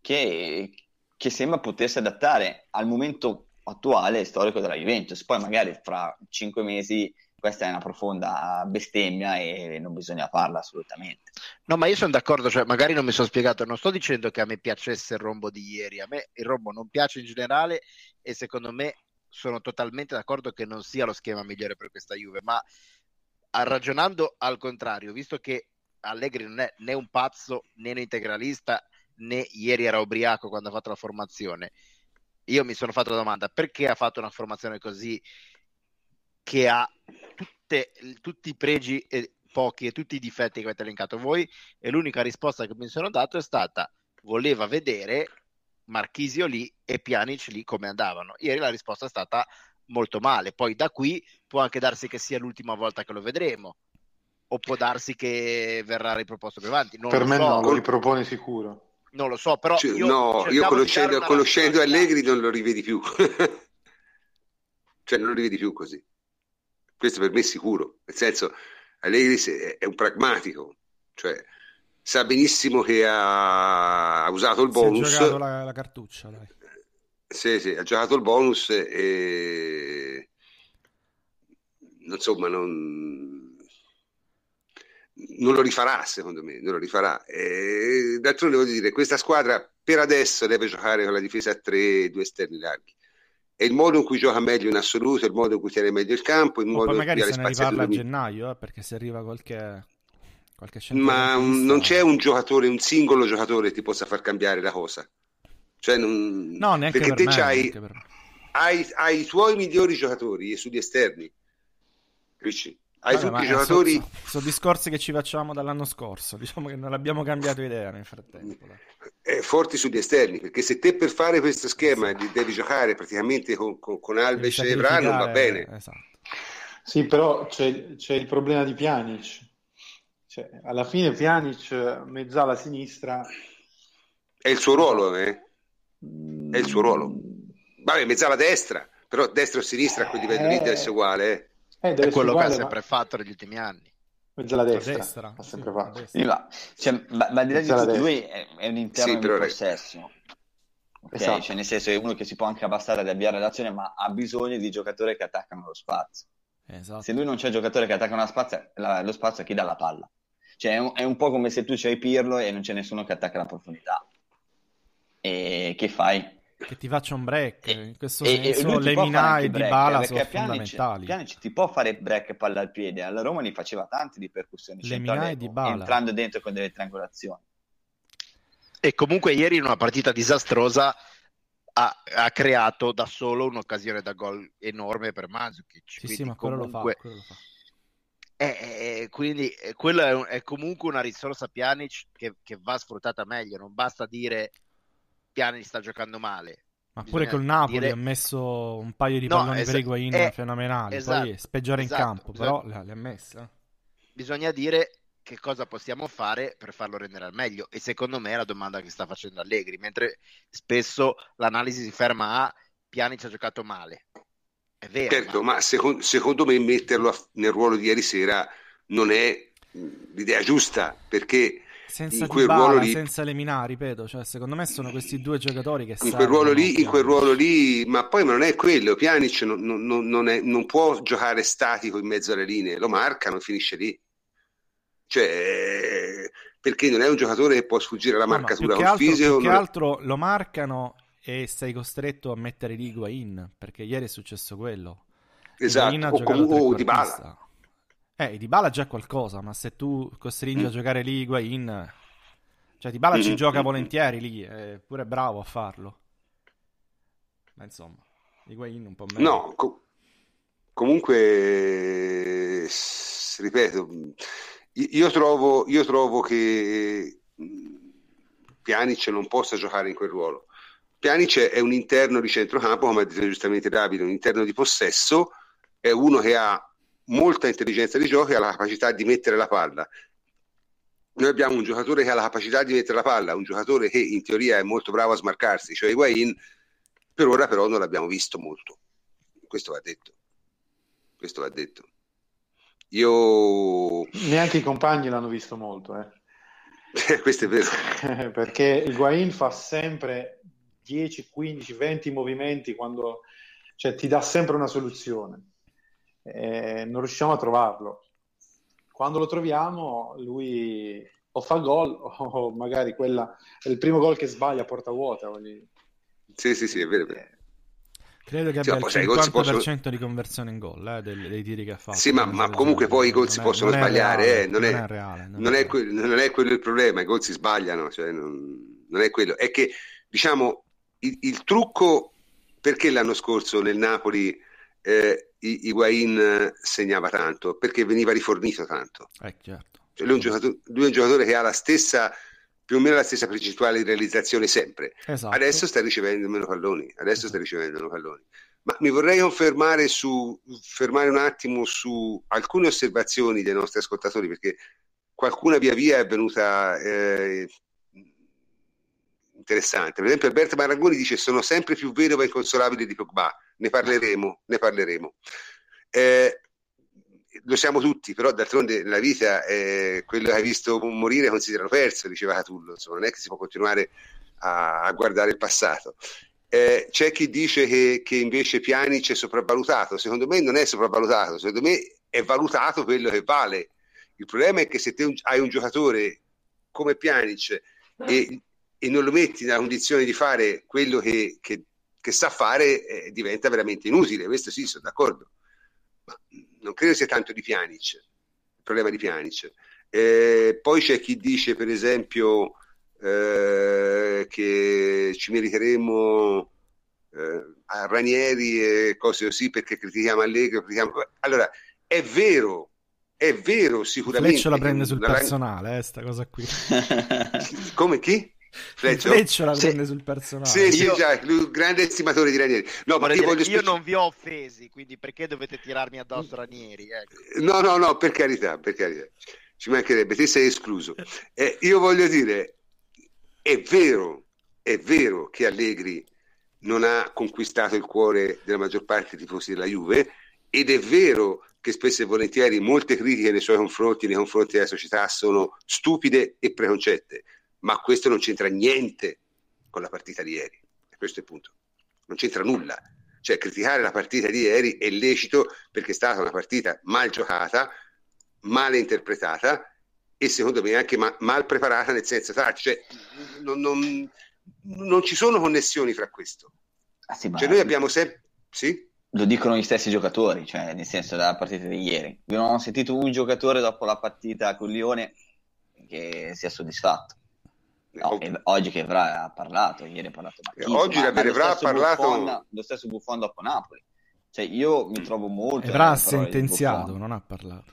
che, che sembra potersi adattare al momento attuale storico della Juventus. Poi magari fra cinque mesi questa è una profonda bestemmia e non bisogna farla assolutamente. No, ma io sono d'accordo, cioè magari non mi sono spiegato, non sto dicendo che a me piacesse il rombo di ieri, a me il rombo non piace in generale e secondo me sono totalmente d'accordo che non sia lo schema migliore per questa Juve, ma ragionando al contrario, visto che Allegri non è né un pazzo né un integralista né ieri era ubriaco quando ha fatto la formazione, io mi sono fatto la domanda perché ha fatto una formazione così che ha tutte, tutti i pregi e pochi e tutti i difetti che avete elencato voi e l'unica risposta che mi sono dato è stata voleva vedere Marchisio lì e Pjanic lì come andavano. Ieri la risposta è stata molto male, poi da qui può anche darsi che sia l'ultima volta che lo vedremo o può darsi che verrà riproposto più avanti. Non per me so. no, lo ripropone sicuro. Non lo so, però cioè, io no, io conoscendo, conoscendo Allegri non lo rivedi più. cioè non lo rivedi più così. Questo per me è sicuro. Nel senso, Allegri è un pragmatico, cioè sa benissimo che ha, usato il bonus. È giocato la, la cartuccia, dai. Sì, sì, ha giocato il bonus e insomma non, non lo rifarà secondo me, non lo rifarà. E, d'altronde voglio dire, questa squadra per adesso deve giocare con la difesa a tre, due esterni larghi. È il modo in cui gioca meglio in assoluto, è il modo in cui tiene meglio il campo, il modo in cui se ne riparla a gennaio, eh, perché se arriva qualche ma non c'è un giocatore, un singolo giocatore che ti possa far cambiare la cosa. Cioè non... No, neanche perché per te me, hai, per... hai, hai, i tuoi migliori giocatori e sugli esterni. Capisci? Hai Vabbè, tutti i giocatori. Sono so discorsi che ci facciamo dall'anno scorso. Diciamo che non abbiamo cambiato idea nel frattempo. Eh, forti sugli esterni perché se te per fare questo schema devi giocare praticamente con, con, con Alves e Evra non va bene. Esatto. Sì, però c'è, c'è il problema di Pjanic cioè, alla fine Pjanic mezzala sinistra è il suo ruolo eh? è il suo ruolo vabbè mezzala destra però destra o sinistra a quel livello eh... lì deve essere uguale eh? Eh, è quello che ha sempre ma... fatto negli ultimi anni mezzala a destra, destra. ha sempre sì, fatto sì, ma, cioè, ma, ma direi che lui è, è un interno sì, di possesso Okay? Esatto. Cioè, nel senso è uno che si può anche abbassare ad avviare l'azione, ma ha bisogno di giocatori che attaccano lo spazio. Esatto. Se lui non c'è giocatore che attacca lo spazio, la, lo spazio chi dà la palla. Cioè, è un, è un po' come se tu c'hai Pirlo e non c'è nessuno che attacca la profondità. E che fai? Che ti faccia un break. In questo e, senso, le Mina e Di Bala sono Pjanic, fondamentali. Pjanic ti può fare break palla al piede. Alla Roma ne faceva tanti di percussioni Lemina e Di Bala. entrando dentro con delle triangolazioni. E comunque ieri in una partita disastrosa ha, ha, creato da solo un'occasione da gol enorme per Mandzukic. Sì, sì, ma quello, comunque... lo fa, quello lo fa. Eh, eh, quindi eh, quello è, un, è, comunque una risorsa Pjanic che, che, va sfruttata meglio, non basta dire Pjanic sta giocando male. Ma Bisogna pure col Napoli dire... ha messo un paio di palloni no, es- per Higuain è... fenomenali, esatto, poi speggiare esatto, in campo, esatto. però le ha messe. Bisogna dire che cosa possiamo fare per farlo rendere al meglio e secondo me è la domanda che sta facendo Allegri, mentre spesso l'analisi si ferma a Pjanic ha giocato male, è vero. Certo, ma, ma secondo, secondo, me metterlo nel ruolo di ieri sera non è l'idea giusta perché senza in quel Dybala, ruolo lì, senza Lemina, ripeto, cioè, secondo me sono questi due giocatori che in quel ruolo lì, in quel ruolo lì, ma poi non è quello, Pjanic non, non, non, è, non può giocare statico in mezzo alle linee, lo marcano, finisce lì. Cioè, perché non è un giocatore che può sfuggire alla marcatura no, no, col fisico. Più che altro lo marcano e sei costretto a mettere lì Higuain perché ieri è successo quello esatto o comunque oh, Dybala eh Dybala già qualcosa ma se tu costringi mm. a giocare lì Higuain cioè Dybala mm. ci gioca volentieri lì è pure bravo a farlo ma insomma Higuain un po' meno no co- comunque, ripeto, io trovo, io trovo che Pjanic non possa giocare in quel ruolo. Pjanic è un interno di centrocampo, come ha detto giustamente Davide, un interno di possesso, è uno che ha molta intelligenza di gioco e ha la capacità di mettere la palla. Noi abbiamo un giocatore che ha la capacità di mettere la palla, un giocatore che in teoria è molto bravo a smarcarsi, cioè Higuain, per ora però non l'abbiamo visto molto. Questo va detto. Questo va detto. Io... Neanche i compagni l'hanno visto molto, eh. Questo è vero. Perché Higuain fa sempre 10, 15, 20 movimenti quando... Cioè, ti dà sempre una soluzione. Eh, non riusciamo a trovarlo. Quando lo troviamo, lui o fa gol o magari quella è il primo gol che sbaglia a porta vuota. Quindi... Sì, sì, sì, è vero. È vero. Credo che abbia sì, il 50% possono... di conversione in gol eh, dei, dei, tiri che ha fatto. Sì, ma, ma comunque poi i gol si possono non sbagliare, eh, non, non, è, reale, non, non, è que- non, è quello il problema, i gol si sbagliano, cioè non, è quello. È che, diciamo, il, il, trucco, perché l'anno scorso nel Napoli eh, Higuain segnava tanto? Perché veniva rifornito tanto. Eh, certo. Cioè, lui, è lui è un giocatore che ha la stessa più o meno la stessa percentuale di realizzazione sempre. Esatto. Adesso sta ricevendo meno palloni, adesso sta ricevendo meno palloni. Ma mi vorrei confermare su, fermare un attimo su alcune osservazioni dei nostri ascoltatori, perché qualcuna via via è venuta eh, interessante. Per esempio Alberto Marangoni dice sono sempre più vedovo e inconsolabile di Pogba, ne parleremo, ne parleremo. Eh, lo siamo tutti, però d'altronde nella vita eh, quello che hai visto morire considerato perso, diceva Catullo, insomma, non è che si può continuare a, a guardare il passato. Eh, c'è chi dice che, che invece Pjanic è sopravvalutato, secondo me non è sopravvalutato, secondo me è valutato quello che vale. Il problema è che se te hai un giocatore come Pjanic e, e non lo metti nella condizione di fare quello che, che, che sa fare, eh, diventa veramente inutile, questo sì, sono d'accordo. Ma non credo sia tanto di Pjanic, il problema di Pjanic. Eh, poi c'è chi dice, per esempio, eh, che ci meriteremo eh, a Ranieri e cose così perché critichiamo Allegri. Critichiamo... Allora, è vero, è vero sicuramente. Fleccio la prende sul personale, eh, sta cosa qui. Come chi? Fleccio, Fleccio la prende sì. sul personale. Sì, sì, io... già, grande estimatore di Ranieri. No, ma io, dire, io non vi ho offesi, quindi perché dovete tirarmi addosso Ranieri? Ecco. No, no, no, per carità, per carità. Ci mancherebbe, te sei escluso. Eh, io voglio dire, è vero, è vero che Allegri non ha conquistato il cuore della maggior parte dei tifosi della Juve ed è vero che spesso e volentieri molte critiche nei suoi confronti, nei confronti della società, sono stupide e preconcette ma questo non c'entra niente con la partita di ieri. Questo è il punto. Non c'entra nulla. Cioè, criticare la partita di ieri è lecito perché è stata una partita mal giocata, male interpretata e secondo me anche ma- mal preparata nel senso tattico. Cioè, non, non, non, ci sono connessioni fra questo. Ah, sì, cioè, noi abbiamo sempre... Sì? Lo dicono gli stessi giocatori, cioè nel senso della partita di ieri. Non ho sentito un giocatore dopo la partita con Lione che sia soddisfatto. No, oggi che Evra ha parlato, ieri ha parlato Marchisi, Oggi ma, ma Evra ha parlato... Buffon, lo stesso Buffon dopo Napoli. Cioè io mi trovo molto... Evra ha sentenziato, non ha parlato.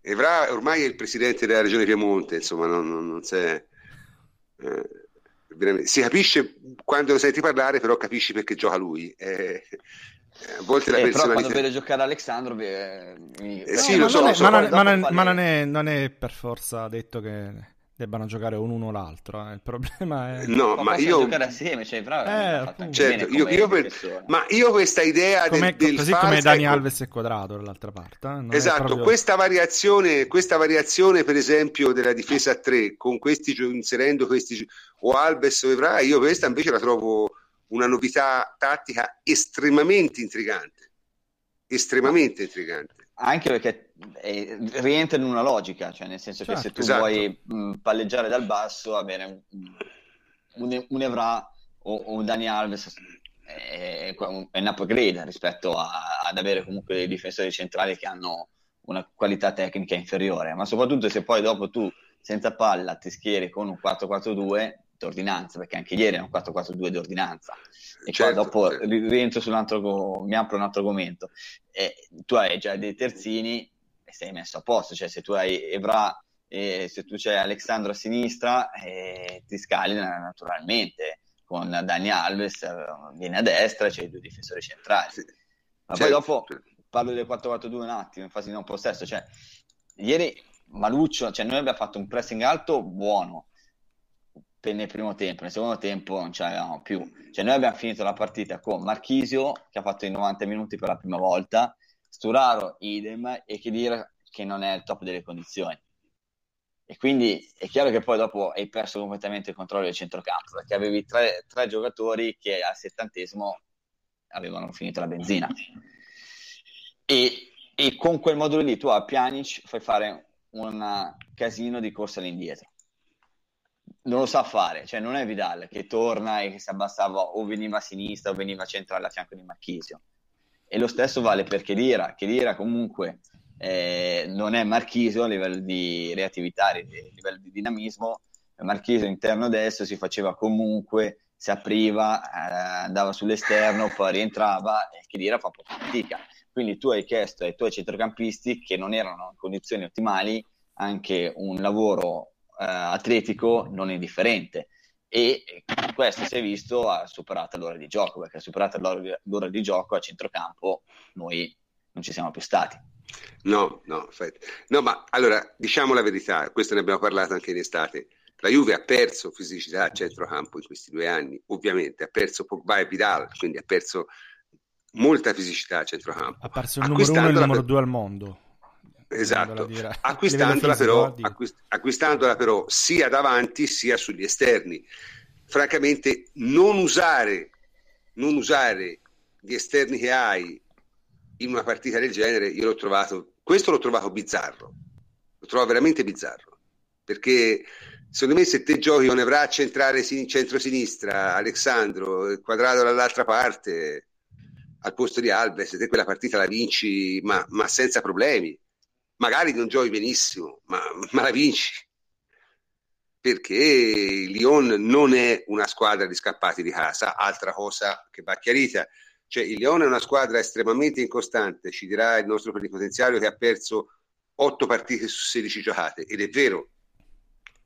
Evra ormai è il presidente della regione Piemonte, insomma, non, non, non c'è... Eh, si capisce quando lo senti parlare, però capisci perché gioca lui. Eh, a volte la eh, personalità... però quando vedo giocare Alessandro eh, mi... eh, sì, lo so, ma, so, ma, ma, ma non, è, non, è, per forza detto che debbano giocare un uno o l'altro. Eh. Il problema è. No, ma, io. giocare assieme, cioè, bravo, eh, certo, io, io per... ma io questa idea come, del, del così come Dani ecco... Alves e Quadrato dall'altra parte. Eh? Esatto, proprio... questa, variazione, questa variazione, per esempio, della difesa a tre, con questi inserendo questi o Alves o Evra, io questa invece la trovo una novità tattica estremamente intrigante. Estremamente intrigante anche perché eh, rientra in una logica, cioè nel senso certo, che se tu esatto. vuoi mh, palleggiare dal basso, avere un, un, un Evra o, o, un Dani Alves è, è un upgrade rispetto a, ad avere comunque dei difensori centrali che hanno una qualità tecnica inferiore, ma soprattutto se poi dopo tu senza palla ti schieri con un 4-4-2, d'ordinanza, perché anche ieri è un 4-4-2 d'ordinanza. E Certo, qua dopo certo. rientro su un altro, mi apro un altro argomento. E tu hai già dei terzini e sei messo a posto, cioè se tu hai Evra e se tu c'hai Alexandro a sinistra eh, ti scali naturalmente con Dani Alves eh, viene a destra c'è i due difensori centrali. Sì. Ma Certo, poi dopo parlo del 4-4-2 un attimo, in fase di non possesso, cioè ieri Maluccio, cioè noi abbiamo fatto un pressing alto buono nel primo tempo, nel secondo tempo non ce l'avevamo più. Cioè noi abbiamo finito la partita con Marchisio che ha fatto i 90 minuti per la prima volta, Sturaro idem e Khedira che non è al top delle condizioni. E quindi è chiaro che poi dopo hai perso completamente il controllo del centrocampo perché avevi tre, tre giocatori che al settantesimo avevano finito la benzina. E, e con quel modulo lì tu a Pjanic fai fare un casino di corsa all'indietro. Non lo sa fare, cioè non è Vidal che torna e che si abbassava o veniva a sinistra o veniva a centrale a fianco di Marchisio. E lo stesso vale per Chedira. Chedira comunque eh, non è Marchisio a livello di reattività, a livello di dinamismo. Marchisio interno destro si faceva comunque, si apriva, eh, andava sull'esterno, poi rientrava e Chedira fa poca fatica. Quindi tu hai chiesto ai tuoi centrocampisti che non erano in condizioni ottimali anche un lavoro eh, atletico non indifferente e questo si è visto ha superato l'ora di gioco perché superata l'ora, l'ora di gioco a centrocampo noi non ci siamo più stati No, no, aspetta. no, ma allora diciamo la verità, questo ne abbiamo parlato anche in estate. La Juve ha perso fisicità a centrocampo in questi due anni, ovviamente, ha perso Pogba e Vidal, quindi ha perso molta fisicità a centrocampo. Ha perso il numero uno e il numero due al mondo. Esatto, acquistandola, però, acquist- acquistandola però sia davanti sia sugli esterni. Francamente, non usare, non usare gli esterni che hai in una partita del genere, io l'ho trovato, questo l'ho trovato bizzarro, lo trovo veramente bizzarro, perché secondo me se te giochi con Evra a centrare sin- centro-sinistra, Alessandro, quadrato dall'altra parte, al posto di Alves, te quella partita la vinci, ma, ma senza problemi. Magari non giochi benissimo, ma, ma la vinci. Perché il Lyon non è una squadra di scappati di casa, altra cosa che va chiarita. Cioè, il Lyon è una squadra estremamente incostante, ci dirà il nostro plenipotenziario che ha perso 8 partite su 16 giocate, ed è vero,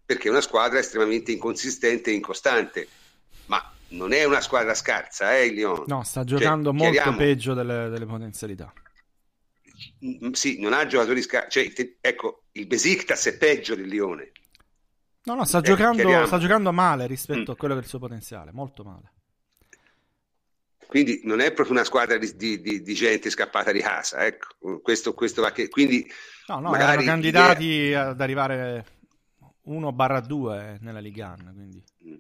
perché è una squadra estremamente inconsistente e incostante, ma non è una squadra scarsa, eh, il Lyon. No, sta giocando cioè, molto peggio delle, delle, potenzialità. Sì, non ha giocatori scarsi. Cioè, te, ecco, il Besiktas è peggio del Lione. No, no, sta, eh, giocando, sta giocando male rispetto mm. a quello che è il suo potenziale, molto male. Quindi non è proprio una squadra di, di, di, di gente scappata di casa, ecco. Questo, questo va che... Quindi no, no, magari candidati idea... ad arrivare 1-2 nella Liga 1, quindi... Mm.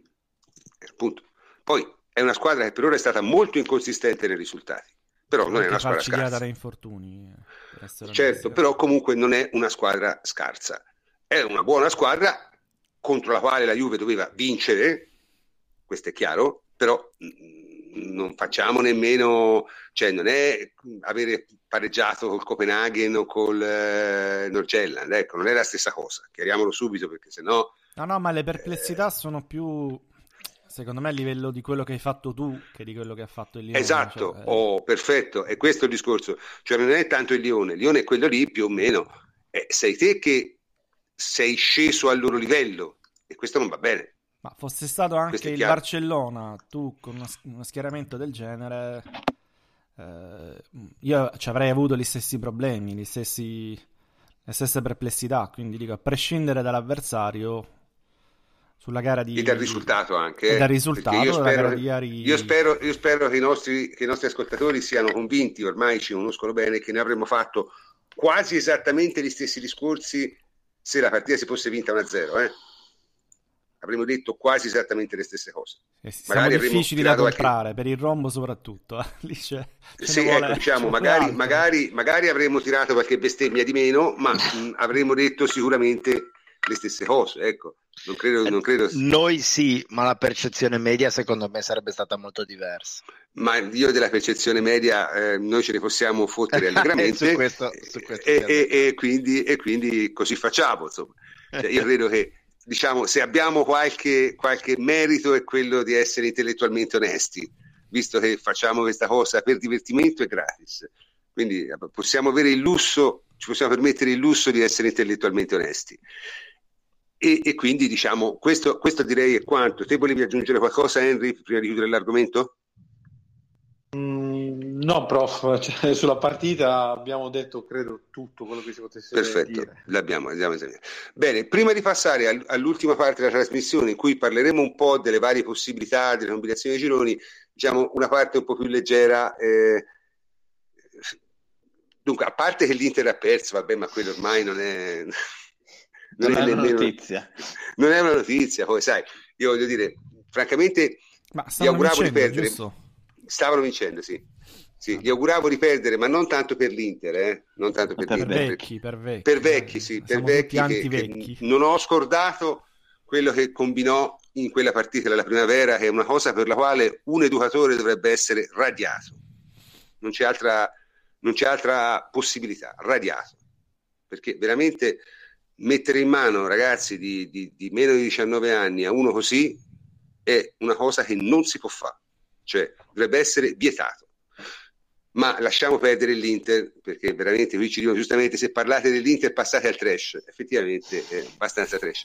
Appunto. Poi è una squadra che per ora è stata molto inconsistente nei risultati, però non è una squadra scarsa. dare infortuni. eh, Certo, però comunque non è una squadra scarsa. È una buona squadra contro la quale la Juve doveva vincere, questo è chiaro, però non facciamo nemmeno, cioè non è avere pareggiato col Copenaghen o col eh, Norgelland, ecco, non è la stessa cosa, chiariamolo subito perché sennò... No, no, ma le perplessità eh... sono più secondo me a livello di quello che hai fatto tu che di quello che ha fatto il Lione. Esatto, cioè, oh, perfetto, è questo il discorso. Cioè non è tanto il Lione, il Lione è quello lì più o meno. Eh, sei te che sei sceso al loro livello e questo non va bene. Ma fosse stato anche il Barcellona, tu con uno, uno schieramento del genere, eh, io ci avrei avuto gli stessi problemi, gli stessi, le stesse perplessità, quindi dico, a prescindere dall'avversario, sulla gara di... E dal risultato anche. E dal risultato io spero, di ieri... io spero, io spero che, i nostri, che i nostri ascoltatori siano convinti, ormai ci conoscono bene, che ne avremmo fatto quasi esattamente gli stessi discorsi se la partita si fosse vinta 1-0. Eh? Avremmo detto quasi esattamente le stesse cose. Eh, siamo difficili da comprare, qualche... per il rombo soprattutto. Eh? Lì c'è, sì, ecco, vuole, diciamo, magari, magari, magari, avremmo tirato qualche bestemmia di meno, ma mh, avremmo detto sicuramente le stesse cose, ecco. Non credo, non credo... Noi sì, ma la percezione media secondo me sarebbe stata molto diversa. Ma io della percezione media eh, noi ce ne possiamo fottere allegramente su questo, su questo e, e, e, quindi, e, quindi, così facciamo. Insomma. Cioè, io credo che diciamo, se abbiamo qualche, qualche merito è quello di essere intellettualmente onesti, visto che facciamo questa cosa per divertimento e gratis. Quindi eh, possiamo avere il lusso, ci possiamo permettere il lusso di essere intellettualmente onesti. E, e quindi diciamo, questo, questo direi è quanto. Te volevi aggiungere qualcosa, Henry, prima di chiudere l'argomento? Mm, no, prof, cioè, sulla partita abbiamo detto, credo, tutto quello che si potesse Perfetto, dire. l'abbiamo, l'abbiamo esaminato. Bene, prima di passare all- all'ultima parte della trasmissione in cui parleremo un po' delle varie possibilità, delle combinazioni di gironi, diciamo una parte un po' più leggera. Eh... Dunque, a parte che l'Inter ha perso, vabbè, ma quello ormai non è... Non, non è è una notizia. Non è una notizia, poi sai, io voglio dire, francamente Ma gli auguravo di vincendo, perdere. giusto? Stavano vincendo, sì. Sì, gli auguravo di perdere, ma non tanto per l'Inter, eh? non tanto per, Per l'Inter, vecchi, per vecchi. per vecchi, sì, per vecchi che, che antivecchi. non ho scordato quello che combinò in quella partita della primavera, che è una cosa per la quale un educatore dovrebbe essere radiato. Non c'è altra, non c'è altra possibilità, radiato. Perché veramente mettere in mano ragazzi di, di- di meno di 19 anni a uno così è una cosa che non si può fare, cioè dovrebbe essere vietato. Ma lasciamo perdere l'Inter perché veramente qui ci dicono giustamente se parlate dell'Inter passate al trash, effettivamente è abbastanza trash.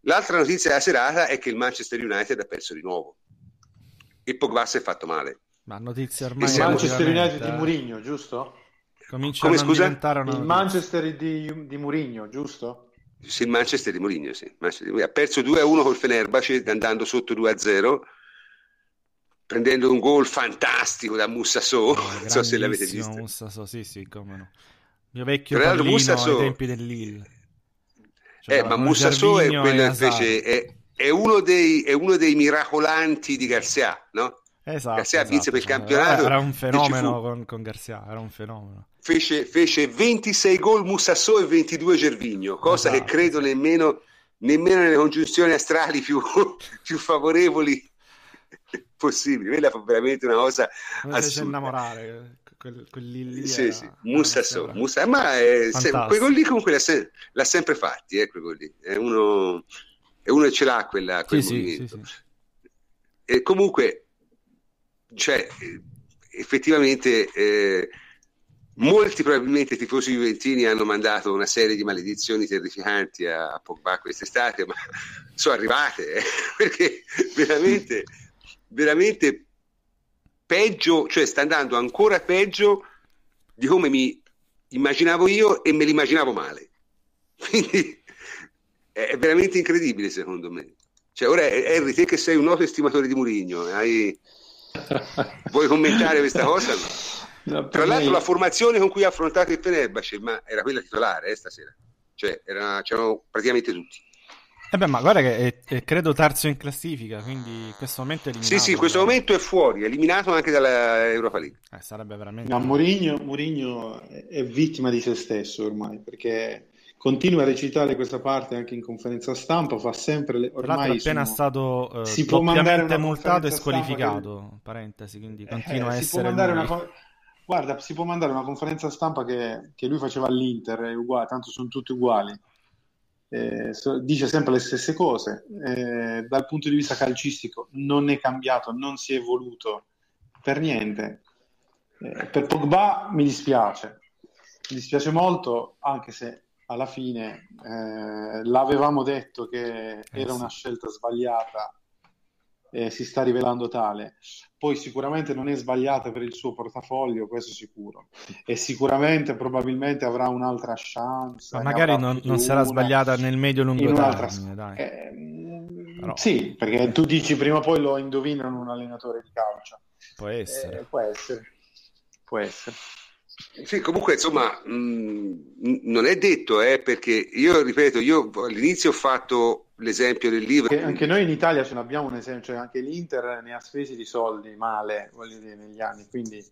L'altra notizia della serata è che il Manchester United ha perso di nuovo e Pogba si è fatto male. Ma notizie Il ormai Il Manchester United di eh, Mourinho, giusto? Comincia Come, scusa? diventare una Il. Manchester di, di Mourinho, giusto? Sì, il Manchester di Mourinho, sì. Manchester di Mourinho. Ha perso 2-1 col Fenerbahce andando sotto 2-0 prendendo un gol fantastico da Mussasso, Eh, non so se l'avete visto. Musasso, sì, sì, come no. Mio vecchio Tra l'altro pallino Musasso- ai tempi del Lille. Eh, Giocava ma con Mussasso è è, è uno dei, è uno dei miracolanti di Garcia, no? Esatto, Garcia vinse per il esatto. campionato Era un fenomeno fu- con, con Garcia, era un fenomeno. Fece, fece 26 gol Mussasso e 22 Gervigno, cosa Esatto, che credo nemmeno, nemmeno nelle congiunzioni astrali più, più favorevoli possibili. Quella fu veramente una cosa fece assurda. innamorare. Quel, quel lì, lì Sì, era- sì, una- Mussa- ma è se- Fantastico. quei gol lì comunque l'ha, se- l'ha sempre fatti, eh, quei gol lì. È uno, è uno che ce l'ha quella, quel Sì, sì, sì, movimento. sì. E comunque, cioè, eh, effettivamente, eh, molti probabilmente tifosi juventini hanno mandato una serie di maledizioni terrificanti a Pogba quest'estate, ma sono arrivate, eh, perché veramente, veramente peggio, cioè sta andando ancora peggio di come mi immaginavo io e me l'immaginavo male. Quindi è veramente incredibile secondo me. Cioè, ora Henry, te che sei un noto estimatore di Murigno, hai... vuoi commentare questa cosa? No? Tra l'altro me- la formazione con cui ha affrontato il Fenerbahce, ma era quella titolare eh, stasera. Cioè, era- c'erano praticamente tutti. Eh beh, ma guarda che è, è credo terzo in classifica, quindi in questo momento è eliminato. Sì, sì, in questo dai. momento è fuori, è eliminato anche dalla Europa League. Eh, sarebbe veramente... No, Mourinho, Mourinho è vittima di se stesso ormai, perché continua a recitare questa parte anche in conferenza stampa, fa sempre le, Tra l'altro è ormai appena sono- stato eh, si può mandare multato e squalificato, parentesi, quindi continua a Eh, si può essere una Guarda, si può mandare una conferenza stampa che, che lui faceva all'Inter, è uguale, tanto sono tutti uguali. Eh, so- dice sempre le stesse cose. Eh, dal punto di vista calcistico non è cambiato, non si è evoluto per niente. Eh, per Pogba mi dispiace, mi dispiace molto, anche se alla fine eh, l'avevamo detto che era sì. una scelta sbagliata e si sta rivelando tale. Poi sicuramente non è sbagliata per il suo portafoglio, questo sicuro. E sicuramente probabilmente avrà un'altra chance. Ma magari non, non sarà sbagliata nel medio-lungo termine, dai. eh, Però- Sì, perché tu dici prima o poi lo indovinano un allenatore di calcio. Può essere. Eh, può essere. Può essere. Sì, comunque, insomma, mh, non è detto, eh, perché io ripeto, io all'inizio ho fatto l'esempio del Anche, Liverpool. anche noi in Italia ce l'abbiamo un esempio, cioè anche l'Inter ne ha spesi di soldi male, voglio dire, negli anni, quindi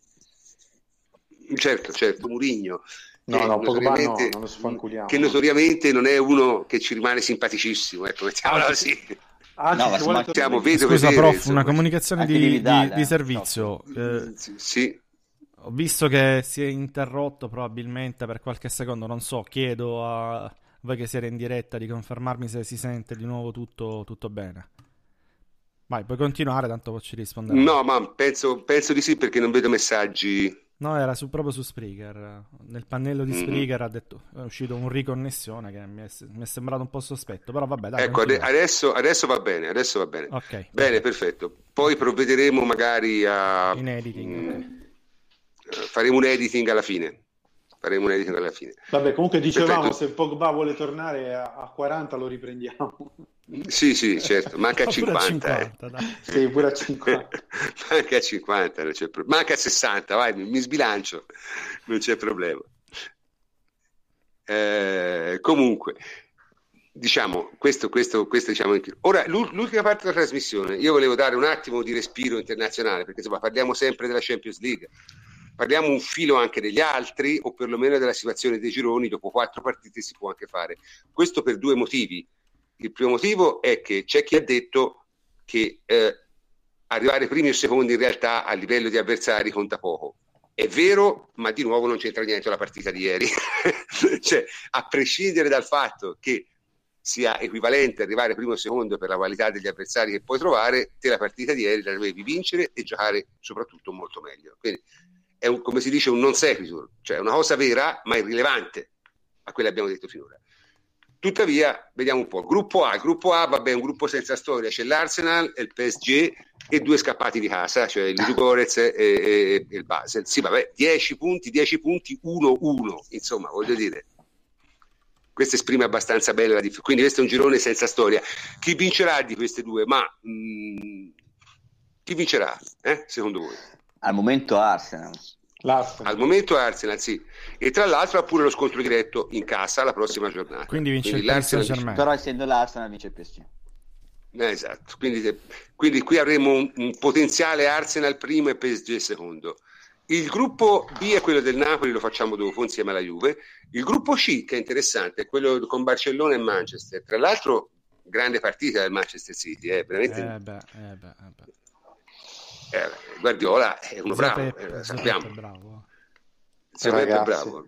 Certo, certo, Murigno. no, che no, Pogba no, notoriamente- non lo sfanculiamo. che notoriamente non è uno che ci rimane simpaticissimo, ecco, mettiamola Anzi, così. Anzi, No, si vuole Scusa, vedere, prof, insomma. una comunicazione di, di di- eh, servizio. Eh, Sì, sì. Ho visto che si è interrotto probabilmente per qualche secondo, non so, chiedo a, voi che siete in diretta di confermarmi se si sente di nuovo tutto, tutto bene. Vai, puoi continuare, tanto poi ci risponderò. No, ma penso, penso di sì perché non vedo messaggi. No, era su, proprio su Spreaker. Nel pannello di Spreaker mm-hmm. ha detto, è uscito un riconnessione che mi è, mi è, sembrato un po' sospetto, però vabbè, dai. Ecco, adesso, adesso, va bene, adesso va bene. Ok. Bene, perfetto. Poi provvederemo magari a... In editing, mm, okay. Faremo un editing alla fine faremo un editing alla fine. Vabbè, comunque dicevamo Perfetto. se Pogba vuole tornare a, a 40 lo riprendiamo. Sì, sì, certo, manca a 50. 50 eh. Sì, pure a 50. manca a 50, non c'è pro... manca a 60, vai, mi, mi sbilancio, non c'è problema. Eh, comunque, diciamo, questo, questo, questo diciamo Ora, l'ultima parte della trasmissione, io volevo dare un attimo di respiro internazionale, perché insomma parliamo sempre della Champions League, parliamo un filo anche degli altri, o perlomeno della situazione dei gironi, dopo quattro partite si può anche fare. Questo per due motivi. Il primo motivo è che c'è chi ha detto che eh, arrivare primi o secondi in realtà a livello di avversari conta poco. È vero, ma di nuovo non c'entra niente la partita di ieri. cioè, a prescindere dal fatto che sia equivalente arrivare primo o secondo per la qualità degli avversari che puoi trovare, te la partita di ieri la dovevi vincere e giocare soprattutto molto meglio. Quindi è un, come si dice un non sequitur, cioè una cosa vera ma irrilevante a quello che abbiamo detto finora. Tuttavia, vediamo un po'. Gruppo A, gruppo A, vabbè, un gruppo senza storia. C'è l'Arsenal, il PSG e due scappati di casa, cioè il Ludogorez e, e, e, il Basel. Sì, vabbè, 10 punti, 10 punti, 1-1. Insomma, voglio dire, questo esprime abbastanza bene la differenza. Quindi questo è un girone senza storia. Chi vincerà di queste due? Ma mh, mm, chi vincerà, eh, secondo voi? Al momento Arsenal. L'Arsenal. Al momento Arsenal, sì. E tra l'altro ha pure lo scontro diretto in casa la prossima giornata. Quindi vince quindi il PSG. Però essendo l'Arsenal vince il PSG. Eh, esatto, quindi, quindi, qui avremo un, un, potenziale Arsenal primo e PSG secondo. Il gruppo B è quello del Napoli, lo facciamo dopo insieme alla Juve. Il gruppo C, che è interessante, è quello con Barcellona e Manchester. Tra l'altro, grande partita del Manchester City, eh, veramente. Eh beh, eh beh, eh beh eh, Guardiola è uno bravo, eh, sappiamo. Bravo. Zio Peppe è bravo.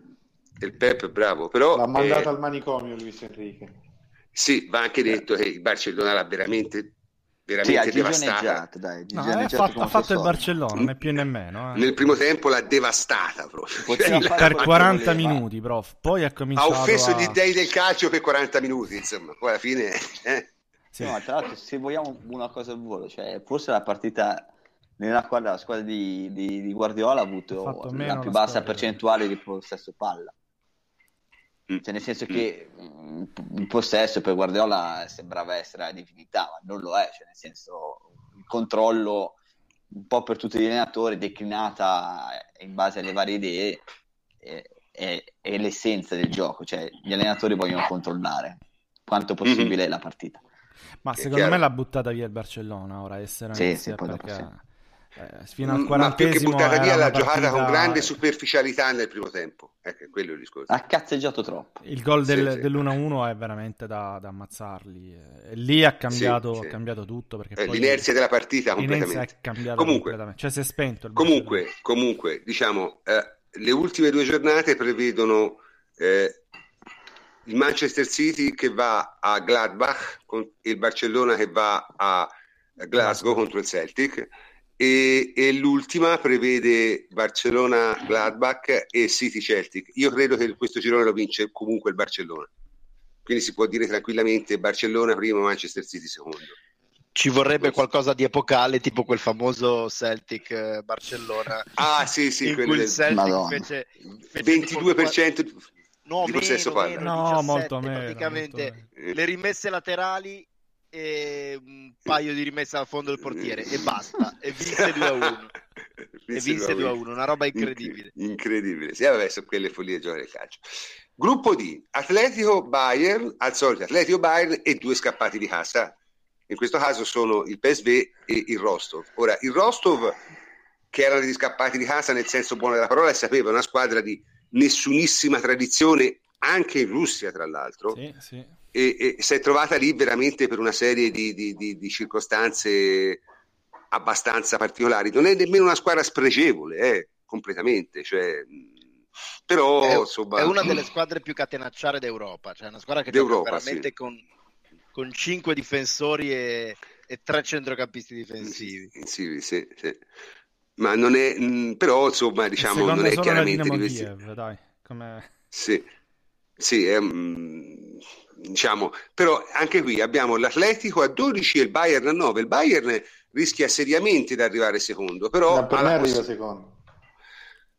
Il Peppe è bravo, però... L'ha mandato al manicomio Luis Enrique. Sì, va anche detto che il Barcellona l'ha veramente veramente sì, devastata. Dai, no, ha fatto, ha fatto il Barcellona, né più nemmeno. Eh. Nel primo tempo l'ha devastata proprio. per 40 minuti, prof. Poi ha cominciato ha offesso a... gli dei del calcio per 40 minuti, insomma. Poi alla fine... Eh. Sì. No, tra l'altro, se vogliamo una cosa al volo, cioè, forse la partita nella quale la squadra di, di, di Guardiola ha avuto la più bassa squadra. percentuale di possesso palla. Mm. Cioè, nel senso mm. che mm, il possesso per Guardiola sembrava essere la divinità, ma non lo è, cioè, nel senso il controllo un po' per tutti gli allenatori, declinata in base alle varie idee, è, è, è l'essenza del gioco, cioè gli allenatori vogliono controllare quanto possibile mm-hmm. la partita. Ma secondo me l'ha buttata via il Barcellona ora essere sì, sì, perché... Eh, fino al 40 Ma più che buttata via l'ha partita... giocata con grande superficialità nel primo tempo. Ecco, quello il discorso. Ha cazzeggiato troppo. Il gol del, sì, sì. dell'1-1 è veramente da, da ammazzarli. E lì ha cambiato, sì, ha cambiato tutto. Perché eh, l'inerzia della partita completamente. È comunque, completamente. Cioè si è spento. comunque, comunque, diciamo, eh, le ultime due giornate prevedono eh, il Manchester City che va a Gladbach con il Barcellona che va a Glasgow contro il Celtic e, e l'ultima prevede Barcellona-Gladbach e City-Celtic. Io credo che questo girone lo vince comunque il Barcellona. Quindi si può dire tranquillamente Barcellona primo, Manchester City secondo. Ci vorrebbe qualcosa di epocale, tipo quel famoso Celtic eh, Barcellona. Ah, sì, sì, quello del... Celtic fece, fece 22% tipo... no, di possesso palla. No, 17, molto meno. Praticamente molto meno. le rimesse laterali e un paio di rimesse al fondo del portiere e basta. E vinse 2 a 1 e vinse 2 a 1 una roba incredibile. incredibile. Sì vabbè sono quelle follie giocare calcio. Gruppo D Atletico Bayern al solito Atletico Bayern e due scappati di casa in questo caso sono il PSV e il Rostov. Ora il Rostov che erano degli scappati di casa nel senso buono della parola e sapeva una squadra di nessunissima tradizione anche in Russia tra l'altro sì, sì e, e si è trovata lì veramente per una serie di, di, di, di, circostanze abbastanza particolari. Non è nemmeno una squadra spregevole, eh, completamente. Cioè, Però, è, insomma... è una delle squadre più catenacciare d'Europa, cioè una squadra che D'Europa, gioca veramente sì. con, con cinque difensori e, e tre centrocampisti difensivi. Sì, sì, sì. Ma non è, mh, però insomma, diciamo, non è chiaramente. Kiev, dai, come... Sì, sì, è, mh, diciamo, però anche qui abbiamo l'Atletico a 12 e il Bayern a 9. Il Bayern rischia seriamente di arrivare secondo, però per me arriva secondo.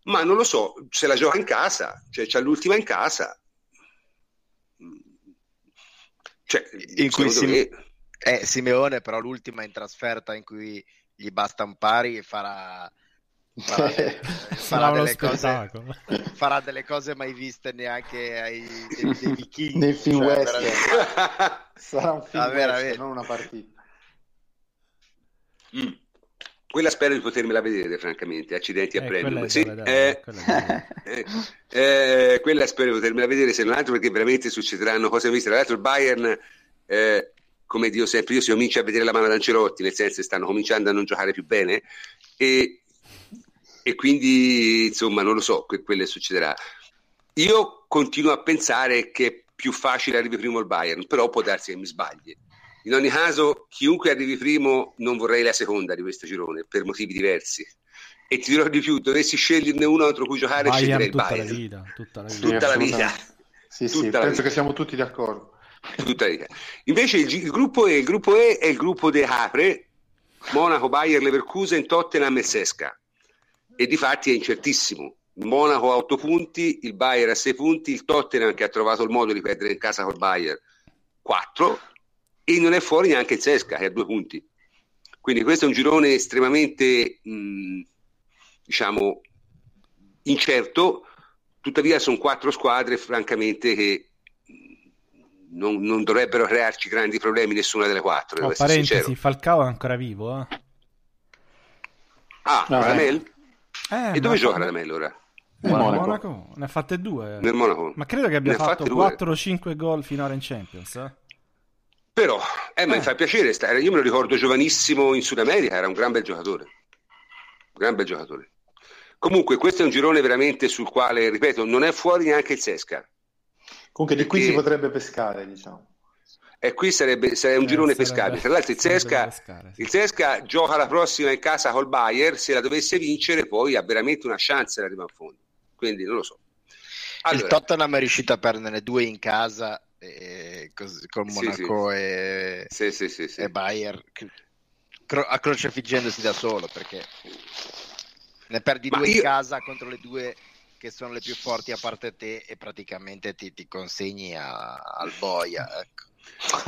ma non lo so, se la gioca in casa, cioè c'ha l'ultima in casa. Cioè, In cui secondo si- me- Eh, Simeone però l'ultima in trasferta in cui gli basta un pari e farà, farà, de- Sarà farà delle cose, farà delle cose mai viste neanche ai dei, dei vichinghi. Nei film cioè, western. veramente. Sarà un film Ah, western, non una partita. Mm. Quella spero di potermela vedere, francamente. Accidenti a Eh, prendere. quella Sì, vedere, eh, quella eh, eh, quella spero di potermela vedere, se non altro perché veramente succederanno cose viste. Tra l'altro, il Bayern, eh, come dico sempre, io si comincia a vedere la mano d'Ancelotti, nel senso che stanno cominciando a non giocare più bene. E, e quindi, insomma, non lo so, que- quello succederà. Io continuo a pensare che è più facile arrivi primo il Bayern, però può darsi che mi sbagli. In ogni caso, chiunque arrivi primo, non vorrei la seconda di questo girone per motivi diversi. E ti dirò di più: dovessi sceglierne uno contro cui giocare, Bayern sceglierei il tutta la Bayern. vita, tutta la vita. Sì, Tutta la vita. Sì, sì, Tutta la penso vita. che siamo tutti d'accordo. Tutta la vita. Invece il, il gruppo E, il gruppo E è il gruppo dei Capre, Monaco, Bayern, Leverkusen, Tottenham e Sesca. E di fatti è incertissimo. Il Monaco a 8 punti, il Bayern a 6 punti, il Tottenham che ha trovato il modo di perdere in casa col Bayern 4 e non è fuori neanche il Sesca che ha 2 punti. Quindi questo è un girone estremamente mh, diciamo incerto, tuttavia sono quattro squadre francamente che mh, non, non dovrebbero crearci grandi problemi nessuna delle quattro, Oh, parentesi, sincero. Falcao è ancora vivo, eh? Ah, Ah, Radamel? Eh, E dove gioca Radamel ora? Nel Monaco. Monaco. Ne ha fatte due. Nel Monaco. Ma credo che abbia Ne fatto fatte due. 4 o 5 gol finora in Champions. Eh? Però, eh, ma Eh. mi fa piacere, sta- io me lo ricordo giovanissimo in Sud America, era un gran bel giocatore. Un gran bel giocatore. Comunque, questo è un girone veramente sul quale, ripeto, non è fuori neanche il Sesca. Comunque di qui si potrebbe pescare, diciamo. E qui sarebbe, sarebbe un Eh, girone sarebbe- pescabile. Tra l'altro il sì. il Sesca gioca la prossima in casa col Bayern, se la dovesse vincere poi ha veramente una chance di arrivare in fondo. Quindi non lo so. Il Allora, Tottenham è riuscito a prenderne due in casa e cos- con Sì, Monaco E, sì, sì, sì, sì. e Bayern che- cro- a crocefiggendosi da solo perché ne perdi Ma due in io- casa contro le due che sono le più forti a parte te e praticamente ti, ti consegni a- al boia ecco.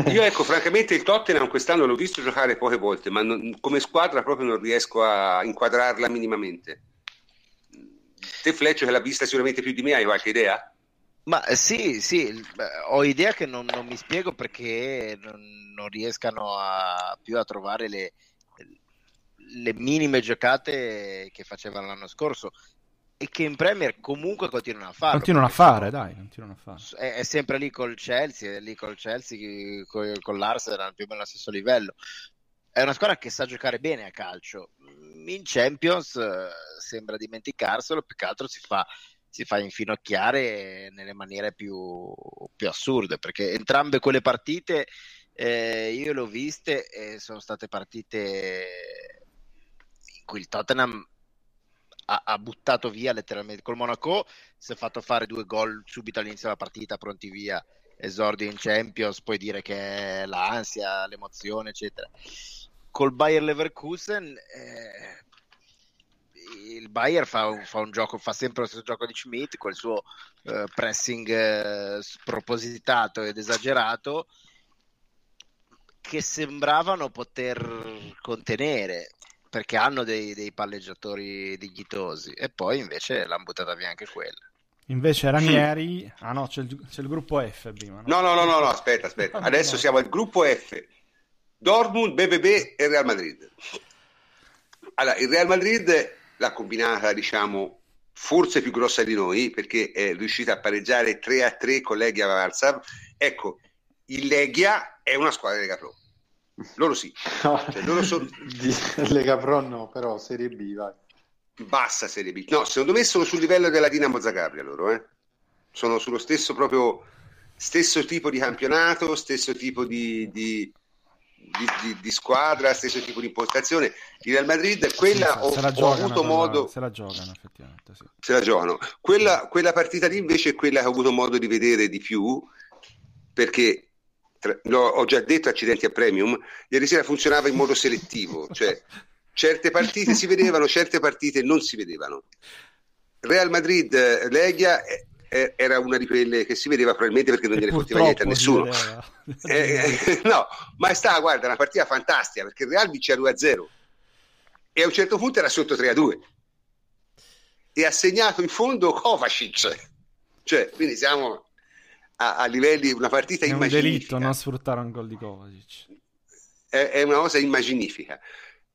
Io ecco, francamente il Tottenham quest'anno l'ho visto giocare poche volte, ma non- come squadra proprio non riesco a inquadrarla minimamente. Te Fleccio che l'ha vista sicuramente più di me, hai qualche idea? Ma eh, sì, sì, beh, ho idea che non, non mi spiego perché non, non riescano a, più a trovare le, le minime giocate che facevano l'anno scorso e che in Premier comunque continuano a farlo. Continuano a fare, dai, continuano a fare. È, è sempre lì col Chelsea, è lì col Chelsea, con, con l'Arsenal più o meno allo stesso livello. È una squadra che sa giocare bene a calcio. In Champions eh, sembra dimenticarselo, più che altro si fa, si fa infinocchiare nelle maniere più, più assurde, perché entrambe quelle partite eh, io le ho viste e sono state partite in cui il Tottenham ha, ha buttato via letteralmente. Col Monaco si è fatto fare due gol subito all'inizio della partita pronti via esordio in Champions puoi dire che l'ansia l'emozione eccetera. Col Bayer Leverkusen eh, il Bayer fa un, fa un gioco fa sempre lo stesso gioco di Schmidt col suo eh, pressing eh, spropositato ed esagerato che sembravano poter contenere perché hanno dei, dei palleggiatori dignitosi e poi invece l'hanno buttata via anche quella. Invece Ranieri... Ah no, c'è il, c'è il gruppo F prima, no? No, no, no, no, aspetta, aspetta. Adesso siamo al gruppo F. Dortmund, BBB e Real Madrid. Allora, il Real Madrid l'ha combinata, diciamo, forse più grossa di noi, perché è riuscita a pareggiare 3 a 3 con Legia Varssav. Ecco, il Legia è una squadra di Lega Pro. Loro sì. No, Cioè, loro sono- Lega Pro no, però Serie B, vai. bassa Serie B. No, secondo me sono sul livello della Dinamo Zagabria loro, eh. Sono sullo stesso proprio stesso tipo di campionato, stesso tipo di, di, di, di squadra, stesso tipo di impostazione. Il Real Madrid, quella sì, ho, ho giocano, avuto modo... Se la giocano effettivamente, sì. Se la giocano. Quella, quella partita lì invece è quella che ho avuto modo di vedere di più, perché ho già detto accidenti a premium, ieri sera funzionava in modo selettivo, cioè certe partite si vedevano, certe partite non si vedevano. Real Madrid Legia era una di quelle che si vedeva probabilmente perché non gliene fotteva niente a nessuno. Eh, eh, no, ma è stata, guarda, una partita fantastica perché il Real vinceva 2-0 e a un certo punto era sotto 3-2 e ha segnato in fondo Kovacic. Cioè, quindi siamo a, a livelli una partita è un delitto non sfruttare un gol di Kovacic. È, è una cosa immaginifica.